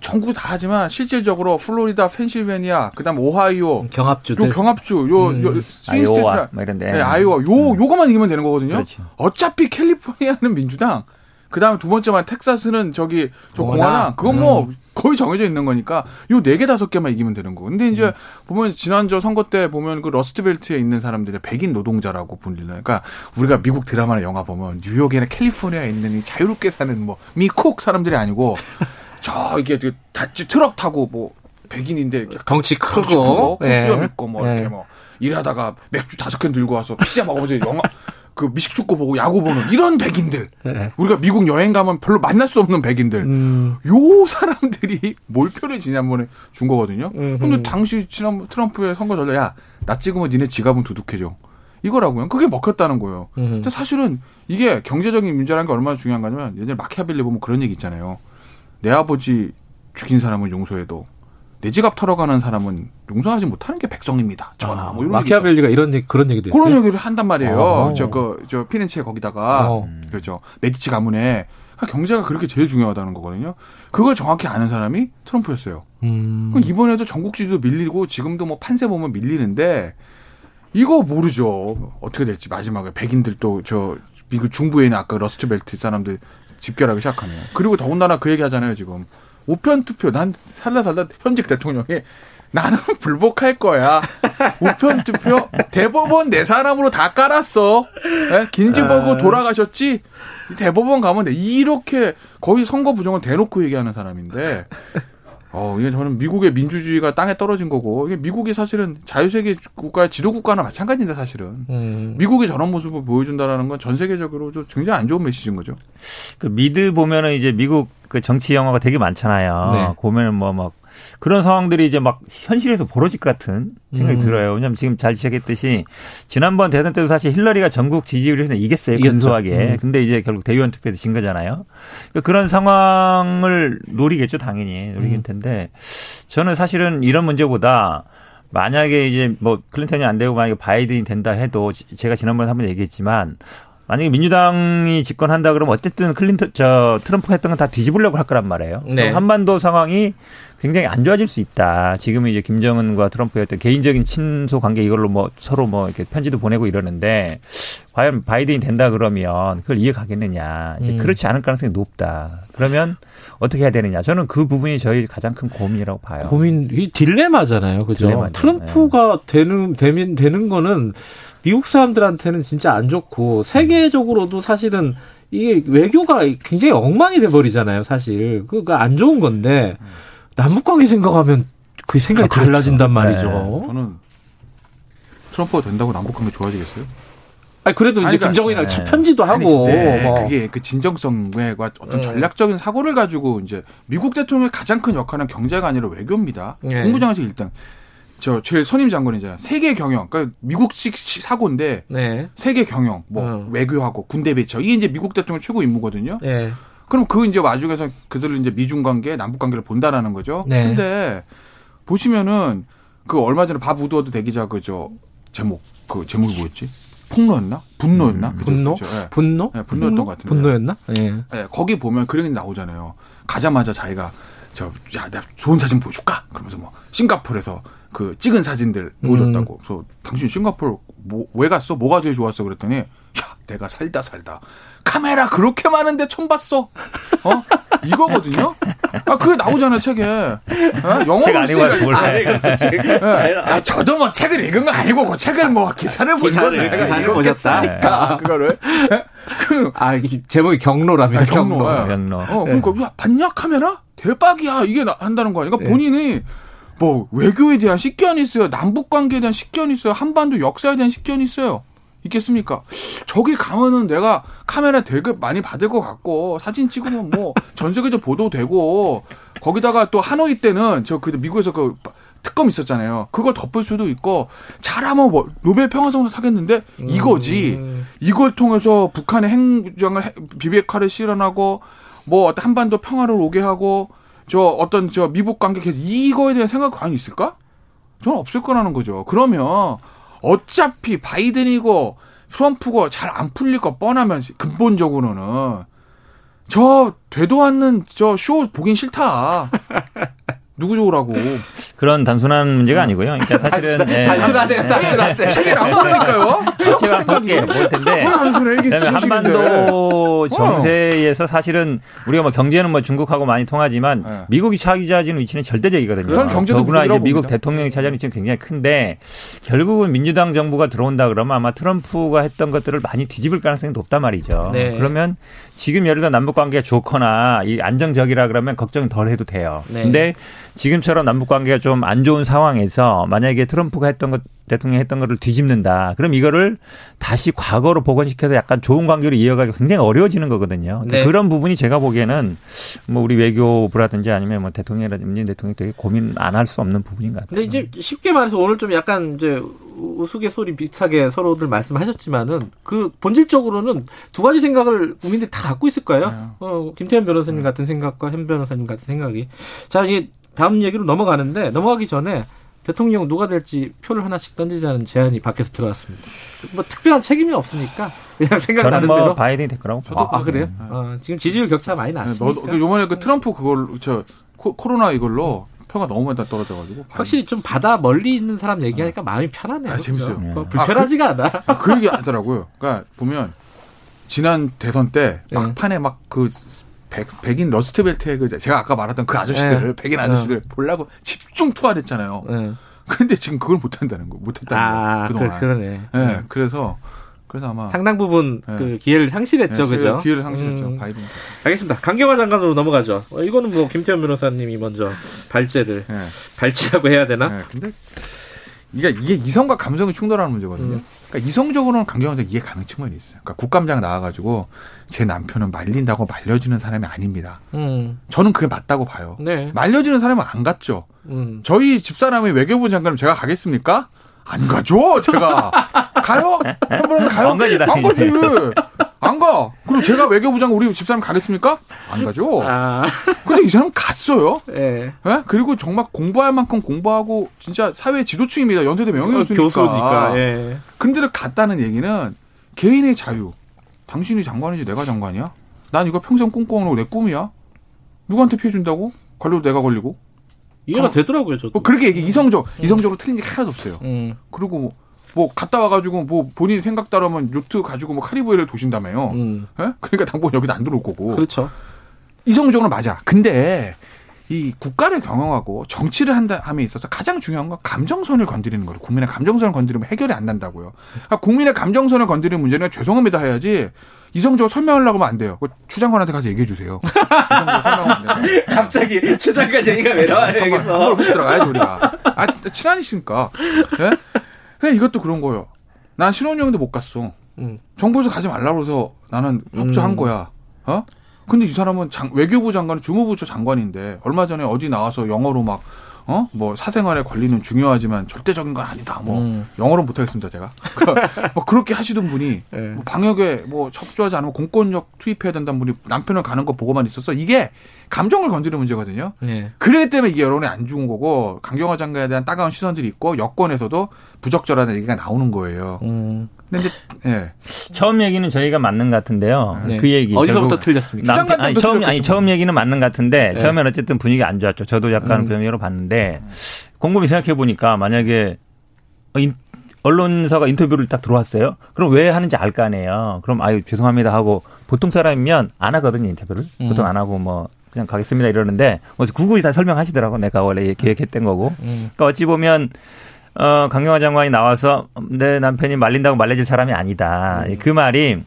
전국 다 하지만 실질적으로 플로리다, 펜실베니아, 그다음 오하이오, 경합주들. 요 경합주, 요, 음. 요 swing state, 아이오와 뭐 이런데. 네, 아이오와 요 요거만 이기면 되는 거거든요. 그렇죠. 어차피 캘리포니아는 민주당, 그다음에 두 번째만 텍사스는 저기 저 공화당. 그건 뭐 음. 거의 정해져 있는 거니까 요 네 개 다섯 개만 이기면 되는 거. 근데 이제 음. 보면 지난 저 선거 때 보면 그 Rust Belt에 있는 사람들이 백인 노동자라고 불리는. 그러니까 우리가 미국 드라마나 영화 보면 뉴욕이나 캘리포니아에 있는 이 자유롭게 사는 뭐 미쿡 사람들이 아니고 (laughs) 저 이게 그 Dodge 트럭 타고 뭐 백인인데 이렇게 덩치 크고. 덩치 크고 예. 코수염 입고 뭐 이렇게 예. 뭐 일하다가 맥주 다섯 캔 들고 와서 피자 먹어보자 영화 그 미식축구 보고 야구 보는 이런 백인들 예. 우리가 미국 여행 가면 별로 만날 수 없는 백인들 음. 요 사람들이 (laughs) 몰표를 지난번에 준 거거든요. 음흠. 근데 당시 지난 트럼프의 선거 전략 야나 찍으면 니네 지갑은 두둑해져 이거라고요. 그게 먹혔다는 거예요. 음흠. 근데 사실은 이게 경제적인 문제라는 게 얼마나 중요한 거냐면 예전에 마키아벨리 보면 그런 얘기 있잖아요. 내 아버지 죽인 사람은 용서해도 내 지갑 털어 가는 사람은 용서하지 못하는 게 백성입니다. 전하 뭐 이런 마키아벨리가 이런 얘기, 그런 얘기도 했어요. 그런 얘기를 한단 말이에요. 어. 저그 저 피렌체 거기다가 어. 그렇죠. 메디치 가문에 경제가 그렇게 제일 중요하다는 거거든요. 그걸 정확히 아는 사람이 트럼프였어요. 음. 그럼 이번에도 전국 지지도 밀리고 지금도 뭐 판세 보면 밀리는데 이거 모르죠. 어떻게 될지 마지막에 백인들 또 저 미국 중부에 있는 아까 Rust Belt 사람들 집결하기 시작하네요. 그리고 더군다나 그 얘기 하잖아요, 지금. 우편 투표 난 살다 살다 현직 대통령이 나는 (laughs) 불복할 거야. 우편 투표 대법원 내 사람으로 다 깔았어. 예? 긴즈버그 아. 돌아가셨지? 대법원 가면 돼. 이렇게 거의 선거 부정을 대놓고 얘기하는 사람인데 어, 이게 저는 미국의 민주주의가 땅에 떨어진 거고, 이게 미국이 사실은 자유세계 국가의 지도 국가나 마찬가지인데 사실은. 음. 미국이 저런 모습을 보여준다라는 건 전 세계적으로 좀 굉장히 안 좋은 메시지인 거죠. 그 미드 보면은 이제 미국 그 정치 영화가 되게 많잖아요. 네. 보면은 뭐 막 그런 상황들이 이제 막 현실에서 벌어질 것 같은 생각이 음. 들어요. 왜냐면 지금 잘 지적했듯이 지난번 대선 때도 사실 힐러리가 전국 지지율에서 이겼어요. 이겼죠. 근소하게. 음. 근데 이제 결국 대의원 투표에서 진 거잖아요. 그러니까 그런 상황을 노리겠죠, 당연히. 노리긴 음. 텐데 저는 사실은 이런 문제보다 만약에 이제 뭐 클린턴이 안 되고 만약에 바이든이 된다 해도 지- 제가 지난번에 한번 얘기했지만 만약에 민주당이 집권한다 그러면 어쨌든 클린턴 저 트럼프가 했던 건 다 뒤집으려고 할 거란 말이에요. 네. 한반도 상황이 굉장히 안 좋아질 수 있다. 지금은 이제 김정은과 트럼프의 어떤 개인적인 친소 관계 이걸로 뭐 서로 뭐 이렇게 편지도 보내고 이러는데 과연 바이든이 된다 그러면 그걸 이해가겠느냐. 이제 음. 그렇지 않을 가능성이 높다. 그러면 어떻게 해야 되느냐. 저는 그 부분이 저희 가장 큰 고민이라고 봐요. 고민 이 딜레마잖아요, 그죠? 딜레마죠. 트럼프가 되는 되면 되는 거는 미국 사람들한테는 진짜 안 좋고 세계적으로도 사실은 이게 외교가 굉장히 엉망이 돼 버리잖아요, 사실. 그거 안 좋은 건데 남북 관계 생각하면 그 생각이 아, 그렇죠. 달라진단 네. 말이죠. 저는 트럼프가 된다고 남북 관계 좋아지겠어요? 아니 그래도 이제 아니, 그러니까- 김정은이랑 네. 편지도 아니, 하고 근데 뭐. 그게 그 진정성과 어떤 음. 전략적인 사고를 가지고 이제 미국 대통령의 가장 큰 역할은 경제가 아니라 외교입니다. 네. 국무장관실 일단 저 제일 선임 장관이잖아요. 세계 경영, 그러니까 미국식 시- 사고인데 네. 세계 경영, 뭐 음. 외교하고 군대 배치 이게 이제 미국 대통령 최고 임무거든요. 네. 그럼 그 이제 와중에서 그들을 이제 미중 관계, 남북 관계를 본다라는 거죠. 네. 근데 보시면은 그 얼마 전에 밥 우드워드 대기자 그저 제목 그 제목이 뭐였지? 폭로였나? 분노였나? 그죠? 분노? 그죠? 예. 분노? 네, 분노였던 것 같은데. 분노였나? 예. 예, 거기 보면 그런 게 나오잖아요. 가자마자 자기가 저, 야, 내가 좋은 사진 보여줄까? 그러면서 뭐, 싱가포르에서 그 찍은 사진들 보여줬다고. 그래서 당신 싱가포르 뭐, 왜 갔어? 뭐가 제일 좋았어? 그랬더니, 야, 내가 살다 살다. 카메라 그렇게 많은데 처음 봤어? 어? 이거거든요? 아, 그게 나오잖아, 책에. 어? 영어로 책 아니고 쓰니까- 몰라. 아. 예. 아, 저도 뭐 책을 읽은 거 아니고, 뭐 책을 뭐 기사를 거죠. 제가 기사를? 보셨다. 그거를. 그, 아, 이 제목이 경로랍니다. 아, 경로. 경로. 예. 경로. 어, 그러니까, 야, 봤냐, 카메라? 대박이야. 이게 나- 한다는 거 아니까 네. 본인이 뭐, 외교에 대한 식견이 있어요. 남북 관계에 대한 식견이 있어요. 한반도 역사에 대한 식견이 있어요. 있겠습니까? 저기 가면은 내가 카메라 되게 많이 받을 것 같고, 사진 찍으면 뭐, (laughs) 전 세계적 보도되고, 거기다가 또 하노이 때는 저 그 미국에서 그 특검 있었잖아요. 그거 덮을 수도 있고, 잘하면 뭐, 노벨 평화상도 사겠는데, 이거지. 음. 이걸 통해서 북한의 행정을 해- 비핵화를 실현하고 뭐 한반도 평화를 오게 하고 저 어떤 저 미북 관계 이거에 대한 생각 과연 있을까? 저는 없을 거라는 거죠. 그러면 어차피 바이든이고 트럼프고 잘 안 풀릴 거 뻔하면 근본적으로는 저 되도 않는 저 쇼 보긴 싫다. (laughs) 누구 좋으라고. (laughs) 그런 단순한 문제가 아니고요. 그러니까 사실은 예. 단순하네요, 단순하네. 책에 나오니까요. 제가 볼게요. 볼 텐데. 뭘 단순해, 이게 그다음에. 한반도 정세에서 사실은 우리가 뭐 경제는 뭐 중국하고 많이 통하지만 네. 미국이 차지하는 위치는 절대적이거든요. 저는 경제도 더구나 이제 미국 봅니다. 대통령이 차지하는 위치는 굉장히 큰데 결국은 민주당 정부가 들어온다 그러면 아마 트럼프가 했던 것들을 많이 뒤집을 가능성이 높단 말이죠. 네. 그러면 지금 예를 들어 남북 관계가 좋거나 이 안정적이라 그러면 걱정 덜 해도 돼요. 네. 근데 지금처럼 남북 관계가 좀 안 좋은 상황에서 만약에 트럼프가 했던 것 대통령이 했던 거를 뒤집는다. 그럼 이거를 다시 과거로 복원시켜서 약간 좋은 관계로 이어가기 굉장히 어려워지는 거거든요. 그러니까 네. 그런 부분이 제가 보기에는 뭐 우리 외교부라든지 아니면 뭐 대통령이라든지 문재인 대통령이 되게 고민 안 할 수 없는 부분인 것 같아요. 근데 이제 쉽게 말해서 오늘 좀 약간 이제 우스갯소리 비슷하게 서로들 말씀하셨지만은 그 본질적으로는 두 가지 생각을 국민들이 다 갖고 있을 거예요. 어, 김태현 변호사님 같은 생각과 현 변호사님 같은 생각이. 자, 이게 다음 얘기로 넘어가는데 넘어가기 전에 대통령 누가 될지 표를 하나씩 던지자는 제안이 밖에서 들어왔습니다. 뭐 특별한 책임이 없으니까 그냥 생각나는 저는 뭐 대로. 바이든이 될 거라고 아. 아, 그래요? 어, 지금 지지율 격차 많이 네, 났으니까. 너도 요번에 그 트럼프 그걸 저 코, 코로나 이걸로 표가 너무 많이 떨어져가지고 확실히 좀 바다 멀리 있는 사람 얘기하니까 마음이 편하네요. 아, 재밌어요. 그죠? 뭐 네. 불편하지가 않아. 아, 그 얘기 하더라고요. 그러니까 보면 지난 대선 때 네. 막판에 막 그 백인 러스트벨트의 그 제가 아까 말했던 그 아저씨들을 네. 백인 아저씨들 보려고 집중 투하했잖아요. 네. 근데 지금 그걸 못 한다는 거, 못 했다는 아, 거 그, 그동안. 그러네. 네, 네. 그래서 그래서 아마 상당 부분 네. 그 기회를 상실했죠, 네, 그죠? 기회를 상실했죠. 음, 바이든. 알겠습니다. 강경화 장관으로 넘어가죠. 어, 이거는 뭐 김태현 변호사님이 먼저 발제를 네. 발제라고 해야 되나? 네, 근데 이게 이게 이성과 감성이 충돌하는 문제거든요. 음. 그러니까 이성적으로는 강경화가 이해 가능 측면이 있어요. 그러니까 국감장 나와가지고 제 남편은 말린다고 말려주는 사람이 아닙니다. 음, 저는 그게 맞다고 봐요. 네. 말려주는 사람은 안 갔죠. 음. 저희 집사람이 외교부 장관을 제가 가겠습니까? 안 가죠, 제가. 가요? (laughs) 한 번은 가요? 안 가지, 안 가. 그리고 제가 외교부 장관 우리 집사람 가겠습니까? 안 가죠. 아, 근데 이 사람 갔어요. 예. 예? 그리고 정말 공부할 만큼 공부하고 진짜 사회 지도층입니다. 연세대 명예교수니까. 교수니까, 예. 근데를 갔다는 얘기는 개인의 자유. 당신이 장관이지 내가 장관이야? 난 이거 평생 꿈꿔오는 거 내 꿈이야. 누구한테 피해 준다고? 걸려도 내가 걸리고. 이해가 어? 되더라고요, 저도. 뭐 그렇게 얘기 이성적 이성적으로 틀린 게 하나도 없어요. 음. 그리고 뭐, 뭐 갔다 와가지고 뭐 본인 생각 따르면 요트 가지고 뭐 카리브해를 도신다며요. 음. 예? 그러니까 당분 여기도 안 들어올 거고. 그렇죠. 이성적으로 맞아. 근데 이 국가를 경영하고 정치를 한다 함에 있어서 가장 중요한 건 감정선을 건드리는 거예요. 국민의 감정선을 건드리면 해결이 안 난다고요. 그러니까 국민의 감정선을 건드리는 문제는 죄송합니다 해야지 이성적으로 설명하려고 하면 안 돼요. 그거 추 장관한테 가서 얘기해 주세요. (laughs) 갑자기 추 장관 얘기가 왜 나와요, 한번 여기서? 한번 훅 들어가야지 우리가. 아 친하니시니까. 예? 그냥 이것도 그런 거예요. 난 신혼여행도 못 갔어. 음. 정부에서 가지 말라고 해서 나는 협조한 음. 거야. 어? 근데 이 사람은 장- 외교부 장관은 주무부처 장관인데 얼마 전에 어디 나와서 영어로 막 어? 뭐 사생활의 권리는 중요하지만 절대적인 건 아니다. 뭐 음. 영어로 못 하겠습니다, 제가. (laughs) 뭐 그렇게 하시던 분이 예. 뭐 방역에 뭐 협조하지 않으면 공권력 투입해야 된다는 분이 남편을 가는 거 보고만 있었어. 이게 감정을 건드리는 문제거든요. 예. 그러기 때문에 이게 여론에 안 좋은 거고 강경화 장관에 대한 따가운 시선들이 있고 여권에서도 부적절한 얘기가 나오는 거예요. 음. 근데 예. 처음 얘기는 저희가 맞는 것 같은데요. 네. 그 얘기 어디서부터 결국 틀렸습니까? 남편, 아니 처음 아니 틀렸겠죠, 처음 얘기는 맞는 것 같은데 네. 처음엔 어쨌든 분위기 안 좋았죠. 저도 약간 음. 변명으로 봤는데 곰곰이 생각해 보니까 만약에 어, 인- 언론사가 인터뷰를 딱 들어왔어요. 그럼 왜 하는지 알 거 아니에요. 그럼 아유 죄송합니다 하고 보통 사람이면 안 하거든요 인터뷰를 음. 보통 안 하고 뭐 그냥 가겠습니다 이러는데 뭐 구구이 다 설명하시더라고 내가 원래 계획했던 거고. 음. 그러니까 어찌 보면 어, 강경화 장관이 나와서 내 남편이 말린다고 말려질 사람이 아니다. 음. 그 말이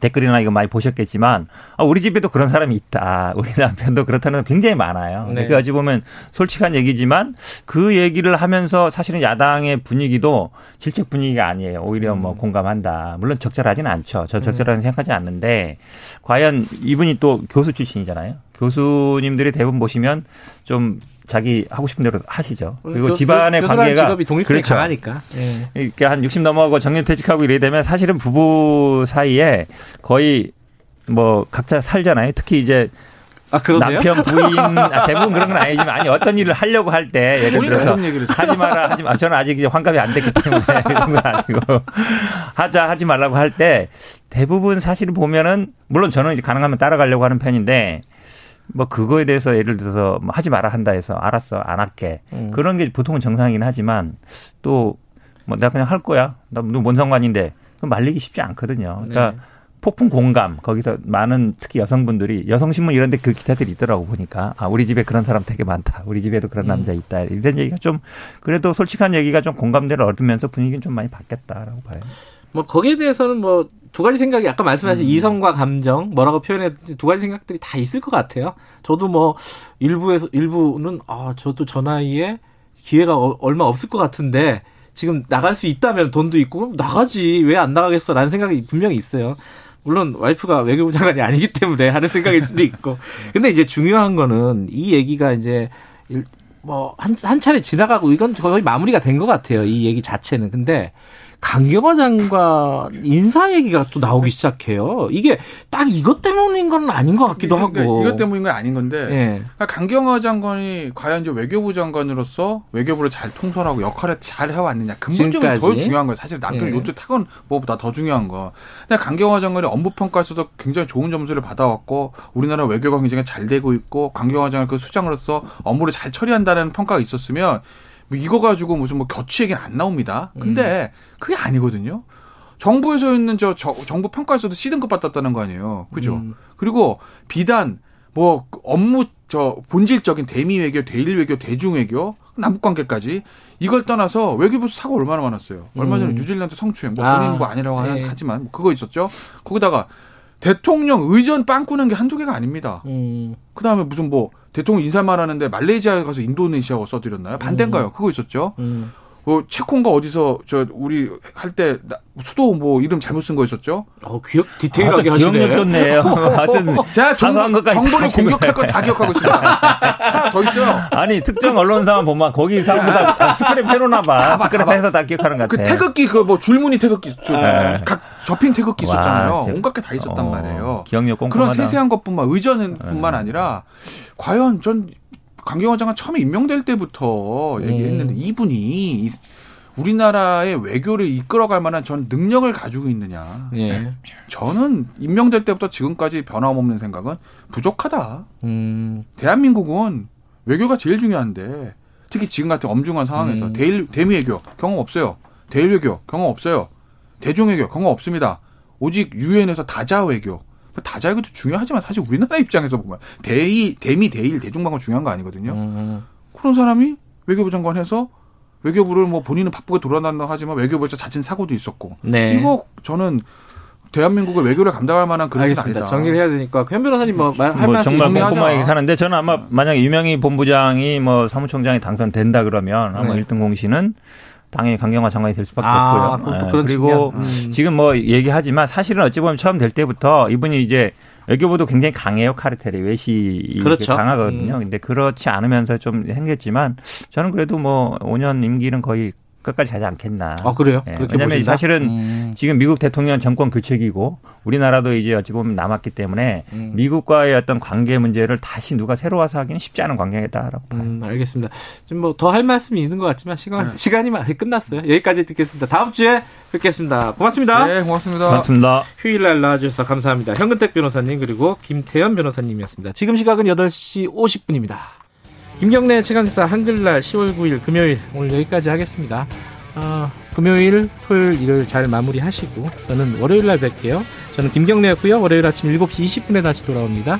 댓글이나 이거 많이 보셨겠지만 아, 우리 집에도 그런 사람이 있다. (laughs) 우리 남편도 그렇다는 거 굉장히 많아요. 네. 그러니까 어찌 보면 솔직한 얘기지만 그 얘기를 하면서 사실은 야당의 분위기도 질책 분위기가 아니에요. 오히려 뭐 음. 공감한다. 물론 적절하진 않죠. 저 적절하다는 생각하지 않는데 과연 이분이 또 교수 출신이잖아요. 교수님들이 대부분 보시면 좀 자기 하고 싶은 대로 하시죠. 그리고 교- 집안의 교수라는 관계가 직업이 독립성이 그렇죠. 강하니까. 예. 이렇게 한 60 넘어가고 정년퇴직하고 이래 되면 사실은 부부 사이에 거의 뭐 각자 살잖아요. 특히 이제 아? 남편 부인 아, 대부분 그런 건 아니지만 아니 어떤 일을 하려고 할 때 예를 들어서. 하지 마라 하지 마 저는 아직 이제 환갑이 안 됐기 때문에 (laughs) 그런 건 아니고 하자 하지 말라고 할 때 대부분 사실을 보면은 물론 저는 이제 가능하면 따라가려고 하는 편인데 뭐 그거에 대해서 예를 들어서 뭐 하지 마라 한다 해서 알았어 안 할게 음. 그런 게 보통은 정상이긴 하지만 또 뭐 내가 그냥 할 거야 나뭔 상관인데 그럼 말리기 쉽지 않거든요 그러니까 네. 폭풍 공감 거기서 많은 특히 여성분들이 여성신문 이런데 그 기사들이 있더라고 보니까 아 우리 집에 그런 사람 되게 많다 우리 집에도 그런 음. 남자 있다 이런 얘기가 좀 그래도 솔직한 얘기가 좀 공감대를 얻으면서 분위기는 좀 많이 바뀌었다라고 봐요. 뭐 거기에 대해서는 뭐 두 가지 생각이 아까 말씀하신 이성과 감정 뭐라고 표현했든지 두 가지 생각들이 다 있을 것 같아요. 저도 뭐 일부에서 일부는 아 저도 저 나이에 기회가 어- 얼마 없을 것 같은데 지금 나갈 수 있다면 돈도 있고 나가지 왜 안 나가겠어라는 생각이 분명히 있어요. 물론 와이프가 외교부 장관이 아니기 때문에 하는 생각일 수도 있고. (laughs) 근데 이제 중요한 거는 이 얘기가 이제 뭐 한 한 차례 지나가고 이건 거의 마무리가 된 것 같아요. 이 얘기 자체는. 근데 강경화 장관 인사 얘기가 또 나오기 시작해요. 이게 딱 이것 때문인 건 아닌 것 같기도 그러니까 하고. 이것 때문인 건 아닌 건데 예. 그러니까 강경화 장관이 과연 이제 외교부 장관으로서 외교부를 잘 통솔하고 역할을 잘 해왔느냐 근본적으로 더? 중요한 거예요. 사실 남편 예. 요트 타건 뭐보다 더 중요한 거. 근데 강경화 장관이 업무 평가에서도 굉장히 좋은 점수를 받아왔고 우리나라 외교가 굉장히 잘 되고 있고 강경화 장관 그 수장으로서 업무를 잘 처리한다는 평가가 있었으면 뭐 이거 가지고 무슨 뭐 겨치 얘기는 안 나옵니다. 근데 그게 아니거든요. 정부에서 있는 저, 저 정부 평가에서도 C등급 받았다는 거 아니에요. 그죠? 음. 그리고 비단 뭐 업무 저 본질적인 대미 외교, 대일 외교, 대중 외교, 남북 관계까지 이걸 떠나서 외교부 사고 얼마나 많았어요. 얼마 전에 음. 뉴질랜드 성추행 뭐 아, 본인 뭐 아니라고 하- 네. 하지만 뭐 그거 있었죠. 거기다가 대통령 의전 빵 꾸는 게 한두 개가 아닙니다. 음. 그다음에 무슨 뭐 대통령 인사만 하는데 말레이시아에 가서 인도네시아어 써드렸나요? 반대인가요? 그거 있었죠. 음. 뭐 체콘가 어디서 저 우리 할 때 수도 뭐 이름 잘못 쓴 거 있었죠? 어, 기억 디테일하게 아, 하시네. 기억력 좋네요. (laughs) 하여튼 제가 사소한 것까지 다 하시네. 공격할 거다 기억하고 있습니다. 하나 더 있어요. 아니 특정 언론사만 보면 거기 사람보다 아, 스크랩 해놓나 봐. 가봐, 스크랩 가봐. 해서 다 기억하는 것그 같아. 태극기 그 뭐 줄무늬 태극기 저, 네. 각 접힌 태극기 와, 있었잖아요. 진짜. 온갖 게 다 있었단 어, 말이에요. 기억력 그런 꼼꼼하다. 세세한 것뿐만 의전뿐만 네. 아니라 과연 전 강경화 장관 처음에 임명될 때부터 얘기했는데 음. 이분이 이- 우리나라의 외교를 이끌어갈 만한 전 능력을 가지고 있느냐. 예. 저는 임명될 때부터 지금까지 변함없는 생각은 부족하다. 음. 대한민국은 외교가 제일 중요한데 특히 지금 같은 엄중한 상황에서 음. 대일 대미 외교 경험 없어요. 대일 외교 경험 없어요. 대중 외교 경험 없습니다. 오직 유엔에서 다자 외교. 다자 외교도 중요하지만 사실 우리나라 입장에서 보면 대이 대미 대일 대중방어 중요한 거 아니거든요. 음. 그런 사람이 외교부 장관 해서 외교부를 뭐 본인은 바쁘게 돌아다닌다 하지만 외교부에서 자진 사고도 있었고 네. 이거 저는 대한민국의 외교를 감당할 만한 그런 일은 알겠습니다. 아니다. 정리를 해야 되니까 현 변호사님 뭐할 뭐 말씀 정말 꼼꼼하게 하는데 저는 아마 만약 유명희 본부장이 뭐 사무총장이 당선된다 그러면 아마 네. 일 1등 공신은 당연히 강경화 장관이 될 수밖에 아, 없고요. 그것도 예, 그리고. 음. 지금 뭐 얘기하지만 사실은 어찌 보면 처음 될 때부터 이분이 이제 외교부도 굉장히 강해요 카르텔이 외시 그렇죠. 강하거든요. 근데 그렇지 않으면서 좀 생겼지만 저는 그래도 뭐 5년 임기는 거의 끝까지 가지 않겠나. 아, 그래요? 예, 그렇게 왜냐하면 보신다? 사실은 음. 지금 미국 대통령 정권 교체기고 우리나라도 이제 어찌 보면 남았기 때문에 음. 미국과의 어떤 관계 문제를 다시 누가 새로 와서 하기는 쉽지 않은 관계다라고 봐요. 음, 알겠습니다. 좀 뭐 더 할 말씀이 있는 것 같지만 시간 네. 시간이 많이 끝났어요. 여기까지 듣겠습니다. 다음 주에 뵙겠습니다. 고맙습니다. 네, 고맙습니다. 고맙습니다. 휴일 날 나와주셔서 감사합니다. 현근택 변호사님 그리고 김태현 변호사님이었습니다. 지금 시각은 8시 50분입니다. 김경래 최강기사 한글날 10월 9일 금요일 오늘 여기까지 하겠습니다. 어, 금요일, 토요일, 일요일 잘 마무리하시고 저는 월요일 날 뵐게요. 저는 김경래였고요. 월요일 아침 7시 20분에 다시 돌아옵니다.